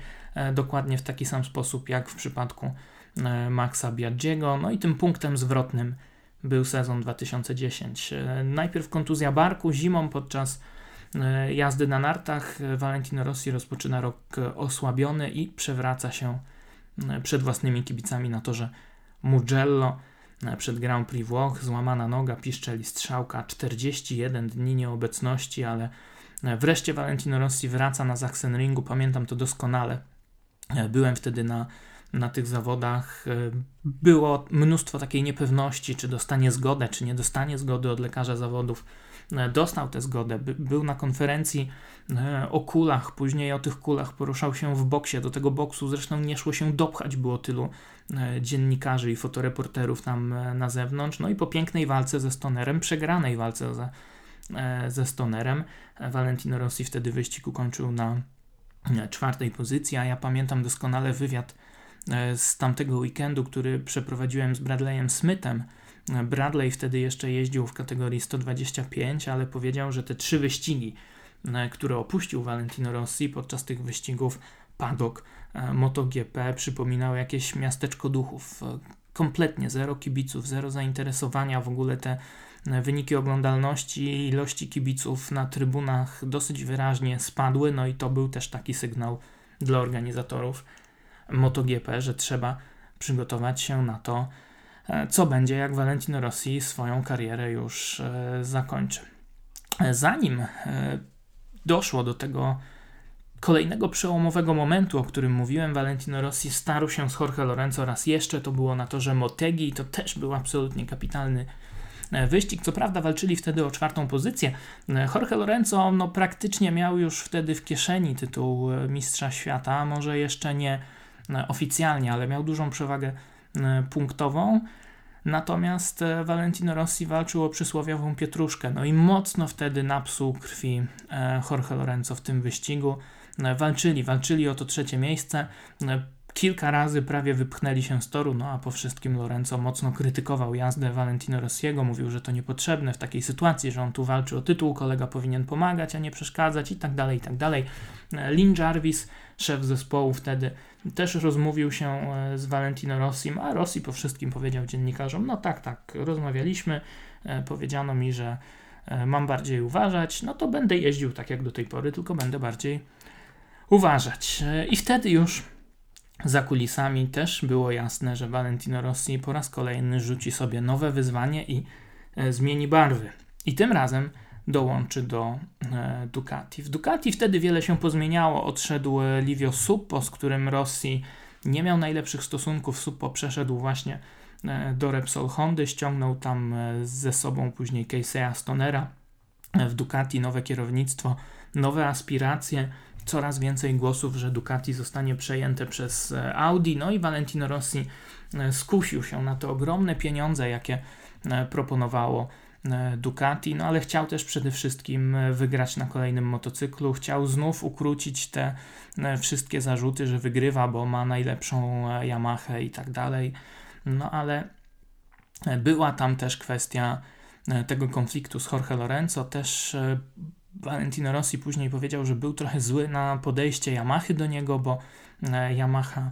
dokładnie w taki sam sposób jak w przypadku Maxa Biaggiego. No i tym punktem zwrotnym był sezon 2010. Najpierw kontuzja barku zimą podczas jazdy na nartach. Valentino Rossi rozpoczyna rok osłabiony i przewraca się E, przed własnymi kibicami na torze Mugello e, przed Grand Prix Włoch, złamana noga, piszczeli strzałka, 41 dni nieobecności, ale e, wreszcie Valentino Rossi wraca na Sachsenringu, pamiętam to doskonale. Byłem wtedy na, na tych zawodach. Było mnóstwo takiej niepewności, czy dostanie zgodę, czy nie dostanie zgody od lekarza zawodów. Dostał tę zgodę, by, był na konferencji E, o kulach, później o tych kulach poruszał się w boksie. Do tego boksu zresztą nie szło się dopchać, było tylu e, dziennikarzy i fotoreporterów tam e, na zewnątrz. No i po pięknej walce ze Stonerem, przegranej walce ze, ze Stonerem, Valentino Rossi wtedy wyścig ukończył na czwartej pozycji, a ja pamiętam doskonale wywiad z tamtego weekendu, który przeprowadziłem z Bradleyem Smithem. Bradley wtedy jeszcze jeździł w kategorii 125, ale powiedział, że te trzy wyścigi, E, które opuścił Valentino Rossi podczas tych wyścigów padok e, MotoGP przypominał jakieś miasteczko duchów. E, kompletnie zero kibiców, zero zainteresowania, w ogóle te wyniki oglądalności i ilości kibiców na trybunach dosyć wyraźnie spadły, no i to był też taki sygnał dla organizatorów MotoGP, że trzeba przygotować się na to, co będzie, jak Valentino Rossi swoją karierę już zakończy. Zanim doszło do tego kolejnego przełomowego momentu, o którym mówiłem, Valentino Rossi starł się z Jorge Lorenzo raz jeszcze, to było na torze Motegi i to też był absolutnie kapitalny e, wyścig. Co prawda walczyli wtedy o czwartą pozycję. E, Jorge Lorenzo no, praktycznie miał już wtedy w kieszeni tytuł e, mistrza świata, może jeszcze nie oficjalnie, ale miał dużą przewagę punktową. Natomiast e, Valentino Rossi walczył o przysłowiową pietruszkę, no i mocno wtedy napsuł krwi e, Jorge Lorenzo w tym wyścigu. E, walczyli, walczyli o to trzecie miejsce. Kilka razy prawie wypchnęli się z toru, no a po wszystkim Lorenzo mocno krytykował jazdę Valentino Rossiego, mówił, że to niepotrzebne w takiej sytuacji, że on tu walczy o tytuł, kolega powinien pomagać, a nie przeszkadzać i tak dalej, i tak dalej. Lin Jarvis, szef zespołu wtedy też rozmówił się e, z Valentino Rossim, a Rossi po wszystkim powiedział dziennikarzom, no tak, tak, rozmawialiśmy, e, powiedziano mi, że e, mam bardziej uważać, no to będę jeździł tak jak do tej pory, tylko będę bardziej uważać. I wtedy już za kulisami też było jasne, że Valentino Rossi po raz kolejny rzuci sobie nowe wyzwanie i zmieni barwy. I tym razem dołączy do e, Ducati. W Ducati wtedy wiele się pozmieniało. Odszedł e, Livio Suppo, z którym Rossi nie miał najlepszych stosunków. Suppo przeszedł właśnie e, do Repsol Hondy, ściągnął tam ze sobą później Casey'a Stonera. W Ducati nowe kierownictwo, nowe aspiracje, coraz więcej głosów, że Ducati zostanie przejęte przez Audi. No i Valentino Rossi skusił się na te ogromne pieniądze, jakie proponowało E, Ducati, no ale chciał też przede wszystkim e, wygrać na kolejnym motocyklu. Chciał znów ukrócić te e, wszystkie zarzuty, że wygrywa, bo ma najlepszą Yamaha i tak dalej. No ale była tam też kwestia tego konfliktu z Jorge Lorenzo. Też Valentino Rossi później powiedział, że był trochę zły na podejście Yamahy do niego, bo Yamaha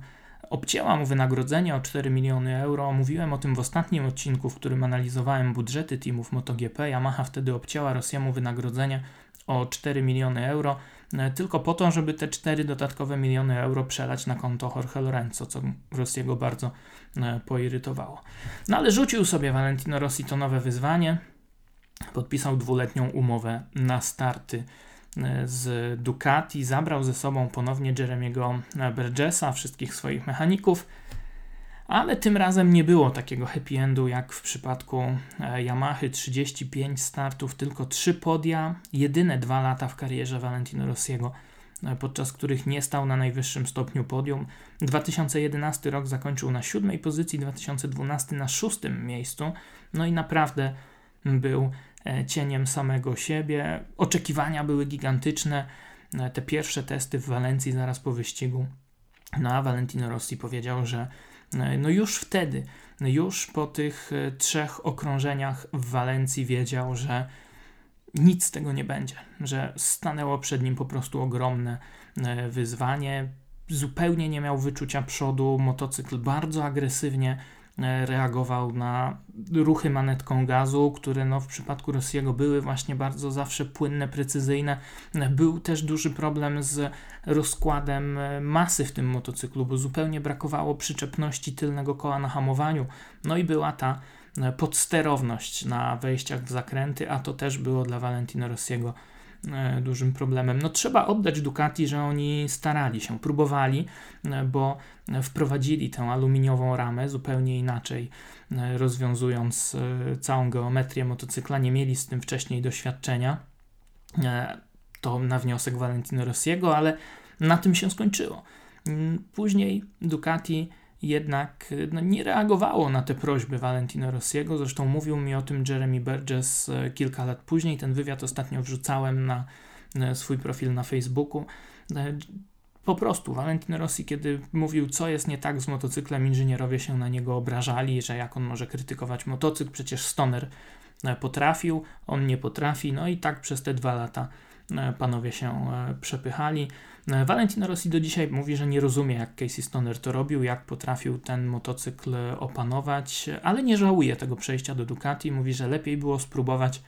obcięła mu wynagrodzenie o 4 miliony euro. Mówiłem o tym w ostatnim odcinku, w którym analizowałem budżety teamów MotoGP. Yamaha wtedy obcięła Rosjemu wynagrodzenie o 4 miliony euro, e, tylko po to, żeby te 4 dodatkowe miliony euro przelać na konto Jorge Lorenzo, co Rosjego bardzo e, poirytowało. No ale rzucił sobie Valentino Rossi to nowe wyzwanie. Podpisał dwuletnią umowę na starty z Ducati, zabrał ze sobą ponownie Jeremiego Burgessa, wszystkich swoich mechaników, Ale tym razem nie było takiego happy endu jak w przypadku e, Yamahy. 35 startów, tylko 3 podia, jedyne dwa lata w karierze Valentino Rossiego, e, podczas których nie stał na najwyższym stopniu podium. 2011 rok zakończył na siódmej pozycji, 2012 na szóstym miejscu, no i naprawdę był e, cieniem samego siebie. Oczekiwania były gigantyczne. Te pierwsze testy w Walencji zaraz po wyścigu. No a Valentino Rossi powiedział, że no już wtedy, już po tych e, trzech okrążeniach w Walencji wiedział, że nic z tego nie będzie, że stanęło przed nim po prostu ogromne e, wyzwanie. Zupełnie nie miał wyczucia przodu, motocykl bardzo agresywnie E, reagował na ruchy manetką gazu, które no, w przypadku Rosjego były właśnie bardzo zawsze płynne, precyzyjne. Był też duży problem z rozkładem e, masy w tym motocyklu, bo zupełnie brakowało przyczepności tylnego koła na hamowaniu. No i była ta e, podsterowność na wejściach w zakręty, a to też było dla Valentino Rossiego E, dużym problemem. No trzeba oddać Ducati, że oni starali się, próbowali, e, bo wprowadzili tę aluminiową ramę zupełnie inaczej, e, rozwiązując całą geometrię motocykla. Nie mieli z tym wcześniej doświadczenia. To na wniosek Valentino Rossiego, ale na tym się skończyło. Mm, później Ducati jednak no, nie reagowało na te prośby Valentino Rossiego. Zresztą mówił mi o tym Jeremy Burgess e, kilka lat później. Ten wywiad ostatnio wrzucałem na swój profil na Facebooku. Po prostu Valentino Rossi, kiedy mówił, co jest nie tak z motocyklem, inżynierowie się na niego obrażali, że jak on może krytykować motocykl, przecież Stoner potrafił, on nie potrafi. No i tak przez te dwa lata panowie się przepychali. Valentino Rossi do dzisiaj mówi, że nie rozumie, jak Casey Stoner to robił, jak potrafił ten motocykl opanować, ale nie żałuje tego przejścia do Ducati. Mówi, że lepiej było spróbować,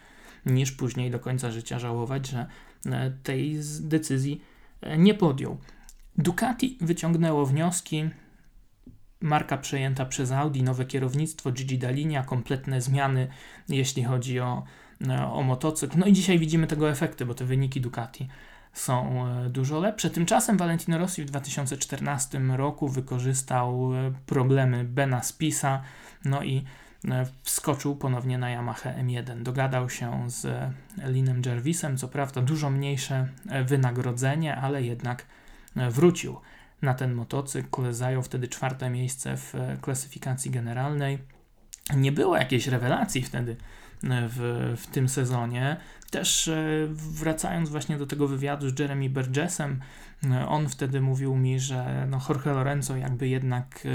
niż później do końca życia żałować, że e, tej decyzji e, nie podjął. Ducati wyciągnęło wnioski. Marka przejęta przez Audi, nowe kierownictwo, Gigi Dalinia, kompletne zmiany, jeśli chodzi o, e, o motocykl. No i dzisiaj widzimy tego efekty, bo te wyniki Ducati są e, dużo lepsze. Tymczasem Valentino Rossi w 2014 roku wykorzystał e, problemy Bena Spisa, no i e, wskoczył ponownie na Yamaha M1. Dogadał się z Linem Jervisem, co prawda dużo mniejsze wynagrodzenie, ale jednak wrócił na ten motocykl. Zajął wtedy czwarte miejsce w klasyfikacji generalnej. Nie było jakiejś rewelacji wtedy w, w tym sezonie. Też e, wracając właśnie do tego wywiadu z Jeremy Burgessem, e, on wtedy mówił mi, że no Jorge Lorenzo jakby jednak e,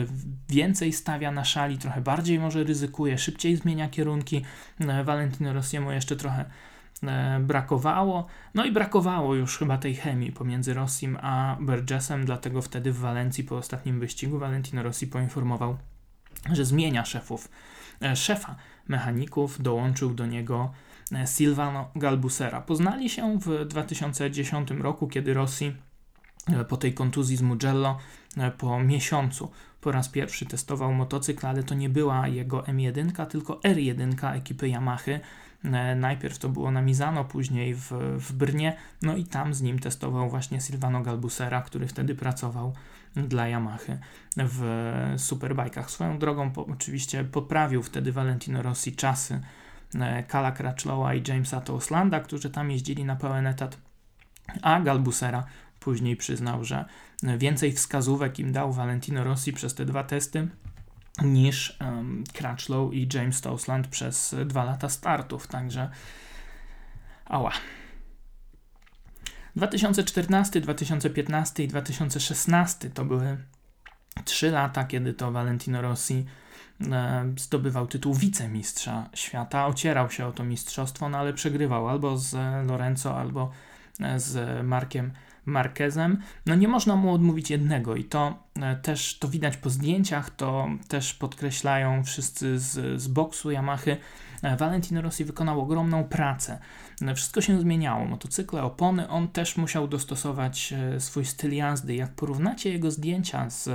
więcej stawia na szali, trochę bardziej może ryzykuje, szybciej zmienia kierunki. Valentino Rossiemu jeszcze trochę brakowało. No i brakowało już chyba tej chemii pomiędzy Rossim a Burgessem, dlatego wtedy w Walencji po ostatnim wyścigu Valentino Rossi poinformował, że zmienia szefów. Szefa mechaników dołączył do niego E, Silvano Galbusera. Poznali się w 2010 roku, kiedy Rossi e, po tej kontuzji z Mugello e, po miesiącu po raz pierwszy testował motocykl, ale to nie była jego M1, tylko R1 ekipy Yamahy. Najpierw to było na Mizano, później w, w Brnie, no i tam z nim testował właśnie Silvano Galbusera, który wtedy pracował dla Yamahy w superbajkach. Swoją drogą po, oczywiście poprawił wtedy Valentino Rossi czasy Kala Crutchlowa i Jamesa Toslanda, którzy tam jeździli na pełen etat, a Galbusera później przyznał, że więcej wskazówek im dał Valentino Rossi przez te dwa testy niż um, Crutchlow i James Tosland przez dwa lata startów, także ała. 2014, 2015 i 2016 to były trzy lata, kiedy to Valentino Rossi E, zdobywał tytuł wicemistrza świata, ocierał się o to mistrzostwo, no ale przegrywał albo z Lorenzo, albo e, z Markiem Marquezem. No nie można mu odmówić jednego i to e, też to widać po zdjęciach, to też podkreślają wszyscy z, z boksu Yamahy. Valentino Rossi wykonał ogromną pracę. Wszystko się zmieniało, motocykle, opony, on też musiał dostosować swój styl jazdy. Jak porównacie jego zdjęcia z,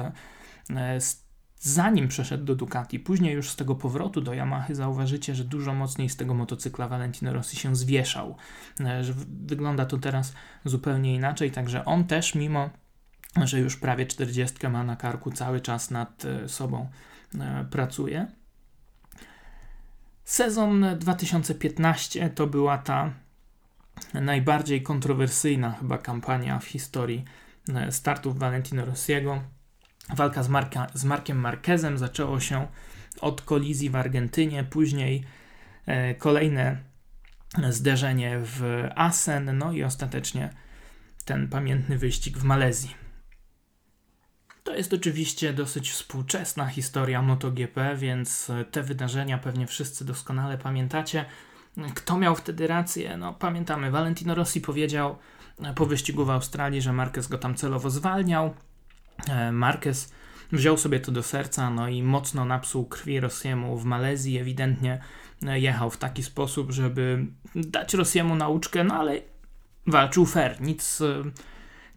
z zanim przeszedł do Ducati. Później już z tego powrotu do Yamahy zauważycie, że dużo mocniej z tego motocykla Valentino Rossi się zwieszał. E, że wygląda to teraz zupełnie inaczej, także on też mimo że już prawie 40 ma na karku cały czas nad e, sobą pracuje. Sezon 2015 to była ta najbardziej kontrowersyjna chyba kampania w historii startów Valentino Rossiego. Walka z, Marka, z Markiem Marquezem zaczęło się od kolizji w Argentynie, później e, kolejne zderzenie w Asen, no i ostatecznie ten pamiętny wyścig w Malezji. To jest oczywiście dosyć współczesna historia MotoGP, więc te wydarzenia pewnie wszyscy doskonale pamiętacie. Kto miał wtedy rację? No pamiętamy, Valentino Rossi powiedział po wyścigu w Australii, że Marquez go tam celowo zwalniał. E, Marquez wziął sobie to do serca, no i mocno napsuł krwi Rossiemu w Malezji. Ewidentnie e, jechał w taki sposób, żeby dać Rossiemu nauczkę, no ale walczył fair, nic, e,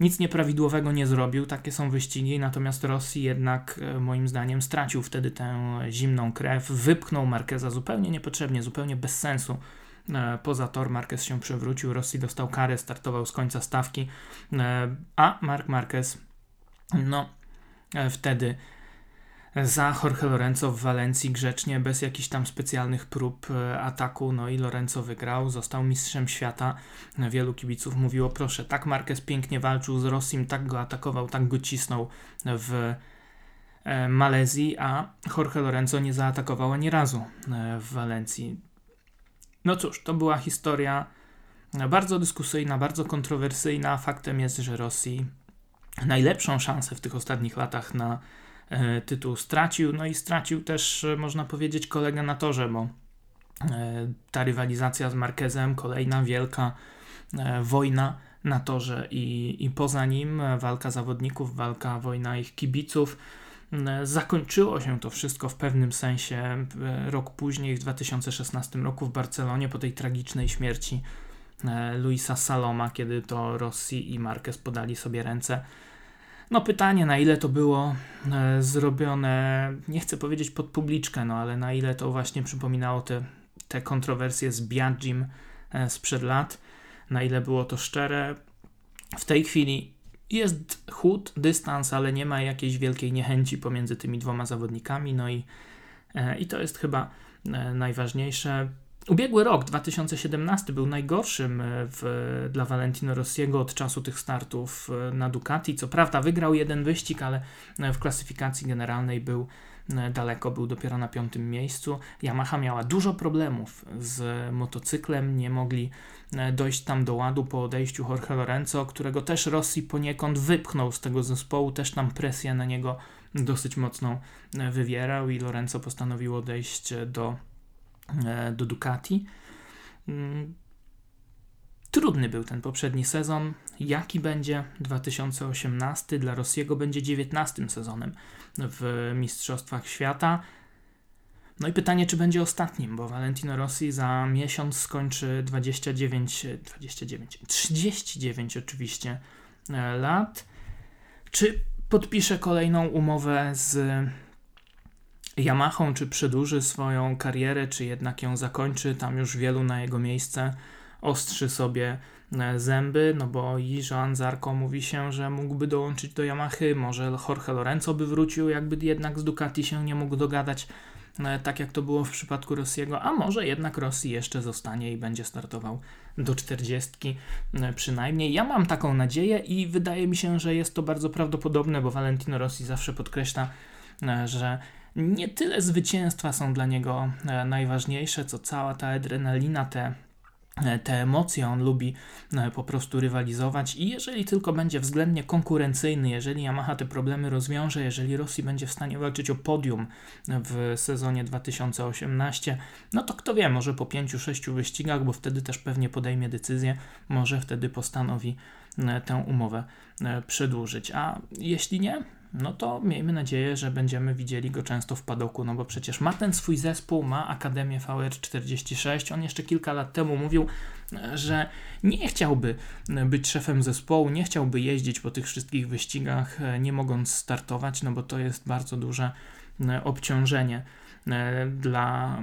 nic nieprawidłowego nie zrobił. Takie są wyścigi, natomiast Rossi jednak moim zdaniem stracił wtedy tę zimną krew, wypchnął Marqueza zupełnie niepotrzebnie, zupełnie bez sensu Poza tor Marquez się przewrócił, Rossi dostał karę, startował z końca stawki, a Mark Marquez no, e, wtedy za Jorge Lorenzo w Walencji grzecznie, bez jakichś tam specjalnych prób e, ataku, no i Lorenzo wygrał, został mistrzem świata. Wielu kibiców mówiło, proszę, tak Marquez pięknie walczył z Rossim, tak go atakował, tak go cisnął w e, Malezji, a Jorge Lorenzo nie zaatakował ani razu w Walencji. No cóż, to była historia bardzo dyskusyjna, bardzo kontrowersyjna. Faktem jest, że Rosji najlepszą szansę w tych ostatnich latach na e, tytuł stracił. No i stracił też, e, można powiedzieć, kolegę na torze, bo e, ta rywalizacja z Marquezem, kolejna wielka wojna na torze i, i poza nim walka zawodników, walka, wojna ich kibiców. Zakończyło się to wszystko w pewnym sensie rok później, w 2016 roku w Barcelonie, po tej tragicznej śmierci Luisa Saloma, kiedy to Rossi i Marquez podali sobie ręce no pytanie, na ile to było e, zrobione, nie chcę powiedzieć pod publiczkę, no ale na ile to właśnie przypominało te, te kontrowersje z Biagim e, sprzed lat, na ile było to szczere. W tej chwili jest chód, dystans, ale nie ma jakiejś wielkiej niechęci pomiędzy tymi dwoma zawodnikami, no i, e, i to jest chyba najważniejsze. Ubiegły rok, 2017, był najgorszym e, w, dla Valentino Rossiego od czasu tych startów e, na Ducati. Co prawda wygrał jeden wyścig, ale e, w klasyfikacji generalnej był daleko, był dopiero na piątym miejscu. Yamaha miała dużo problemów z motocyklem, nie mogli dojść tam do ładu po odejściu Jorge Lorenzo, którego też Rossi poniekąd wypchnął z tego zespołu, też tam presję na niego dosyć mocno wywierał i Lorenzo postanowił odejść do do Ducati. Mm, trudny był ten poprzedni sezon. Jaki będzie 2018? Dla Rossiego będzie 19 sezonem w Mistrzostwach Świata. No i pytanie, czy będzie ostatnim, bo Valentino Rossi za miesiąc skończy 29, 29, 39 oczywiście e, lat. Czy podpisze kolejną umowę z Yamahą, czy przedłuży swoją karierę, czy jednak ją zakończy. Tam już wielu na jego miejsce ostrzy sobie e, zęby, no bo i Joan Zarco mówi się, że mógłby dołączyć do Yamahy, może Jorge Lorenzo by wrócił, jakby jednak z Ducati się nie mógł dogadać, e, tak jak to było w przypadku Rossiego, a może jednak Rossi jeszcze zostanie i będzie startował do 40 e, przynajmniej. Ja mam taką nadzieję i wydaje mi się, że jest to bardzo prawdopodobne, bo Valentino Rossi zawsze podkreśla, że nie tyle zwycięstwa są dla niego e, najważniejsze, co cała ta adrenalina, te e, te emocje, on lubi e, po prostu rywalizować i jeżeli tylko będzie względnie konkurencyjny, jeżeli Yamaha te problemy rozwiąże, jeżeli Rosji będzie w stanie walczyć o podium w sezonie 2018, no to kto wie, może po 5-6 wyścigach, bo wtedy też pewnie podejmie decyzję, może wtedy postanowi tę umowę przedłużyć. A jeśli nie, no to miejmy nadzieję, że będziemy widzieli go często w padoku, no bo przecież ma ten swój zespół, ma Akademię VR46. On jeszcze kilka lat temu mówił, że nie chciałby być szefem zespołu, nie chciałby jeździć po tych wszystkich wyścigach, nie mogąc startować, no bo to jest bardzo duże e, obciążenie e, dla,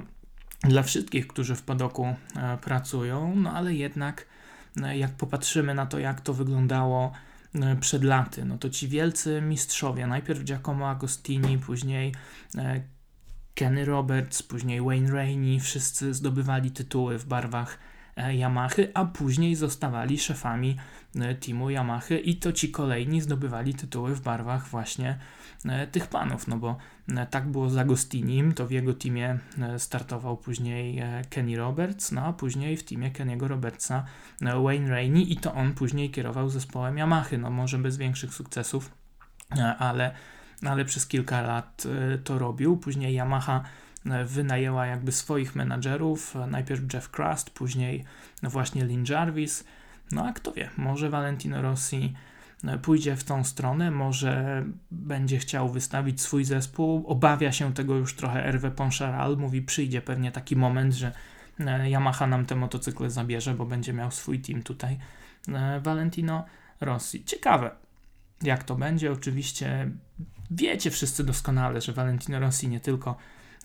dla wszystkich, którzy w padoku e, pracują, no ale jednak jak popatrzymy na to, jak to wyglądało przed laty, no to ci wielcy mistrzowie, najpierw Giacomo Agostini, później e, Kenny Roberts, później Wayne Rainey, wszyscy zdobywali tytuły w barwach e, Yamahy, a później zostawali szefami e, teamu Yamahy i to ci kolejni zdobywali tytuły w barwach właśnie e, tych panów, no bo tak było z Agostinim, to w jego teamie startował później Kenny Roberts, no a później w teamie Kenny'ego Robertsa Wayne Rainey i to on później kierował zespołem Yamahy, no może bez większych sukcesów, ale ale przez kilka lat e, to robił. Później Yamaha e, wynajęła jakby swoich menadżerów, e, najpierw Jeff Crust, później właśnie Lynn Jarvis. No a kto wie, może Valentino Rossi pójdzie w tą stronę, może będzie chciał wystawić swój zespół. Obawia się tego już trochę Hervé Poncharal, mówi przyjdzie pewnie taki moment, że Yamaha nam te motocykle zabierze, bo będzie miał swój team tutaj. Valentino Rossi. Ciekawe, jak to będzie. Oczywiście wiecie wszyscy doskonale, że Valentino Rossi nie tylko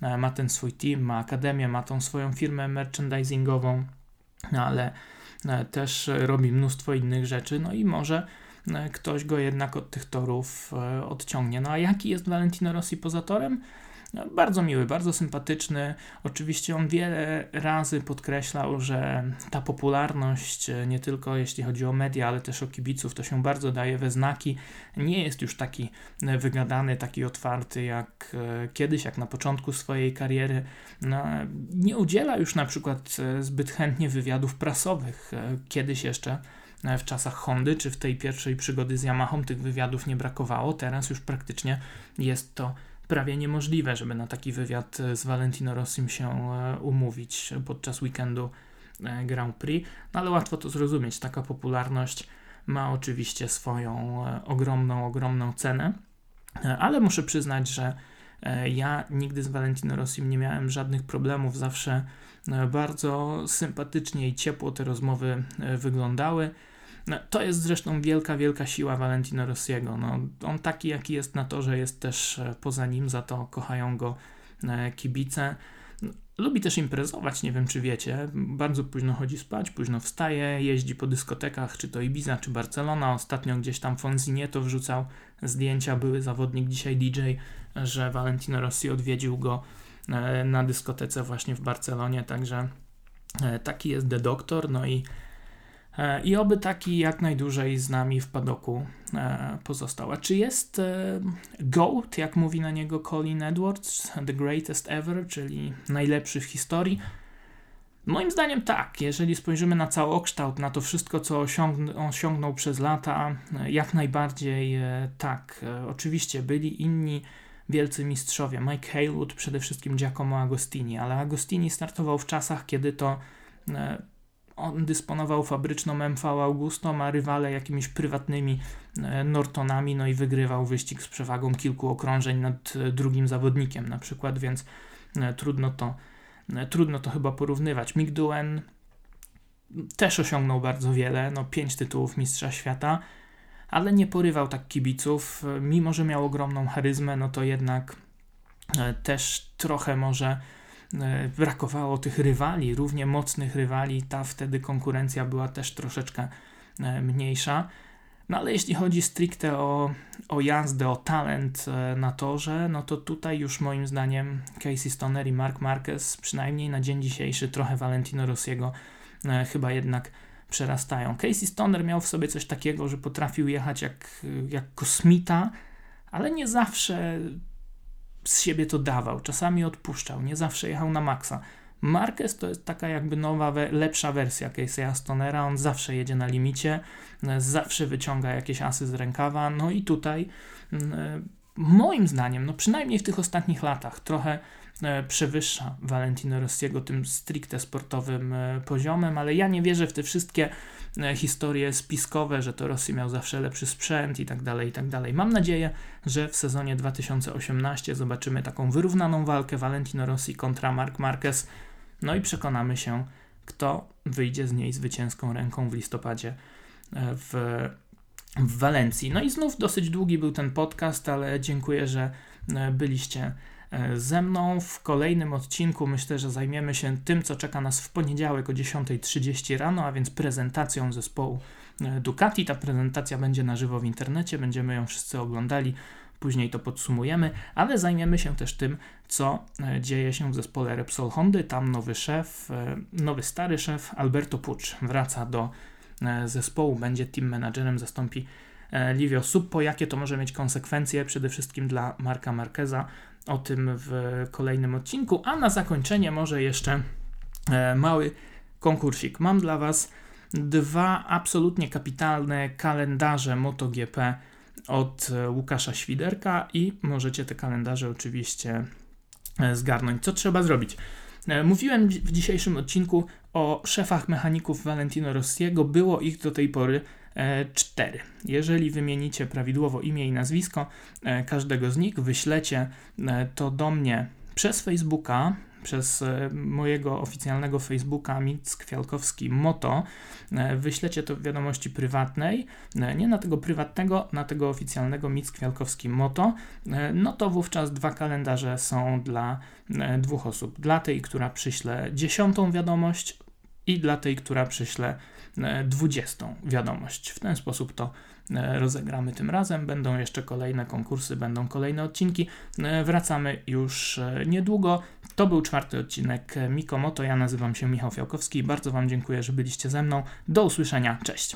e, ma ten swój team, ma akademię, ma tą swoją firmę merchandisingową, ale e, też robi mnóstwo innych rzeczy, no i może e, ktoś go jednak od tych torów odciągnie. No a jaki jest Valentino Rossi poza torem? No, bardzo miły, bardzo sympatyczny. Oczywiście on wiele razy podkreślał, że ta popularność, e, nie tylko jeśli chodzi o media, ale też o kibiców, to się bardzo daje we znaki. Nie jest już taki e, wygadany, taki otwarty jak e, kiedyś, jak na początku swojej kariery. No, nie udziela już na przykład zbyt chętnie wywiadów prasowych. Kiedyś jeszcze w czasach Hondy, czy w tej pierwszej przygody z Yamahą tych wywiadów nie brakowało. Teraz już praktycznie jest to prawie niemożliwe, żeby na taki wywiad z Valentino Rossim się e, umówić podczas weekendu e, Grand Prix, no ale łatwo to zrozumieć. Taka popularność ma oczywiście swoją e, ogromną, ogromną cenę, ale muszę przyznać, że ja nigdy z Valentino Rossim nie miałem żadnych problemów, zawsze bardzo sympatycznie i ciepło te rozmowy wyglądały. No, to jest zresztą wielka, wielka siła Valentino Rossiego. No, on taki, jaki jest na torze, jest też e, poza nim, za to kochają go e, kibice. Lubi też imprezować, nie wiem czy wiecie. Bardzo późno chodzi spać, późno wstaje, jeździ po dyskotekach, czy to Ibiza, czy Barcelona. Ostatnio gdzieś tam to wrzucał zdjęcia, były zawodnik, dzisiaj DJ, że Valentino Rossi odwiedził go e, na dyskotece właśnie w Barcelonie, także taki jest The Doctor, no i E, I oby taki jak najdłużej z nami w padoku e, pozostał. A czy jest e, GOAT, jak mówi na niego Colin Edwards, the greatest ever, czyli najlepszy w historii? Moim zdaniem tak. Jeżeli spojrzymy na całokształt, na to wszystko, co osiągnął przez lata, jak najbardziej tak. Oczywiście byli inni wielcy mistrzowie. Mike Haywood, przede wszystkim Giacomo Agostini, ale Agostini startował w czasach, kiedy to on dysponował fabryczną MV Augusto, a rywale jakimiś prywatnymi e, Nortonami, no i wygrywał wyścig z przewagą kilku okrążeń nad e, drugim zawodnikiem na przykład, więc e, trudno to, trudno to chyba porównywać. Mick Duen też osiągnął bardzo wiele, no pięć tytułów mistrza świata, ale nie porywał tak kibiców, mimo że miał ogromną charyzmę, no to jednak też trochę może E, brakowało tych rywali, równie mocnych rywali, ta wtedy konkurencja była też troszeczkę e, mniejsza. No ale jeśli chodzi stricte o, o jazdę, o talent e, na torze, no to tutaj już moim zdaniem Casey Stoner i Mark Marquez, przynajmniej na dzień dzisiejszy, trochę Valentino Rossiego chyba jednak przerastają. Casey Stoner miał w sobie coś takiego, że potrafił jechać jak, jak kosmita, ale nie zawsze z siebie to dawał, czasami odpuszczał, nie zawsze jechał na maksa. Marquez to jest taka jakby nowa, lepsza wersja Casey'a Stonera, on zawsze jedzie na limicie, e, zawsze wyciąga jakieś asy z rękawa, no i tutaj e, moim zdaniem, no przynajmniej w tych ostatnich latach, trochę przewyższa Valentino Rossiego tym stricte sportowym poziomem, ale ja nie wierzę w te wszystkie E, historie spiskowe, że to Rosji miał zawsze lepszy sprzęt i tak dalej, i tak dalej. Mam nadzieję, że w sezonie 2018 zobaczymy taką wyrównaną walkę Valentino Rossi kontra Mark Marquez, no i przekonamy się, kto wyjdzie z niej zwycięską ręką w listopadzie e, w, w Walencji. No i znów dosyć długi był ten podcast, ale dziękuję, że e, byliście E, ze mną. W kolejnym odcinku myślę, że zajmiemy się tym, co czeka nas w poniedziałek o 10.30 rano, a więc prezentacją zespołu e, Ducati. Ta prezentacja będzie na żywo w internecie, będziemy ją wszyscy oglądali później to podsumujemy, ale zajmiemy się też tym, co e, dzieje się w zespole Repsol Hondy. Tam nowy szef, e, nowy stary szef Alberto Pucz wraca do e, zespołu, będzie team managerem, zastąpi Livio Suppo. Jakie to może mieć konsekwencje przede wszystkim dla Marka Marqueza? O tym w kolejnym odcinku, a na zakończenie może jeszcze mały konkursik. Mam dla Was dwa absolutnie kapitalne kalendarze MotoGP od Łukasza Świderka i możecie te kalendarze oczywiście e, zgarnąć. Co trzeba zrobić? E, mówiłem w dzisiejszym odcinku o szefach mechaników Valentino Rossiego. Było ich do tej pory e, cztery. Jeżeli wymienicie prawidłowo imię i nazwisko każdego z nich, wyślecie to do mnie przez Facebooka, przez e, mojego oficjalnego Facebooka Mick Kwiatkowski Moto e, wyślecie to w wiadomości prywatnej, e, nie na tego prywatnego, na tego oficjalnego Mick Kwiatkowski Moto, no to wówczas dwa kalendarze są dla dwóch osób. Dla tej, która przyśle dziesiątą wiadomość i dla tej, która przyśle dwudziestą wiadomość. W ten sposób to E, rozegramy tym razem. Będą jeszcze kolejne konkursy, będą kolejne odcinki. E, wracamy już e, niedługo. To był czwarty odcinek Mikomoto. Ja nazywam się Michał Fiałkowski. Bardzo Wam dziękuję, że byliście ze mną. Do usłyszenia. Cześć.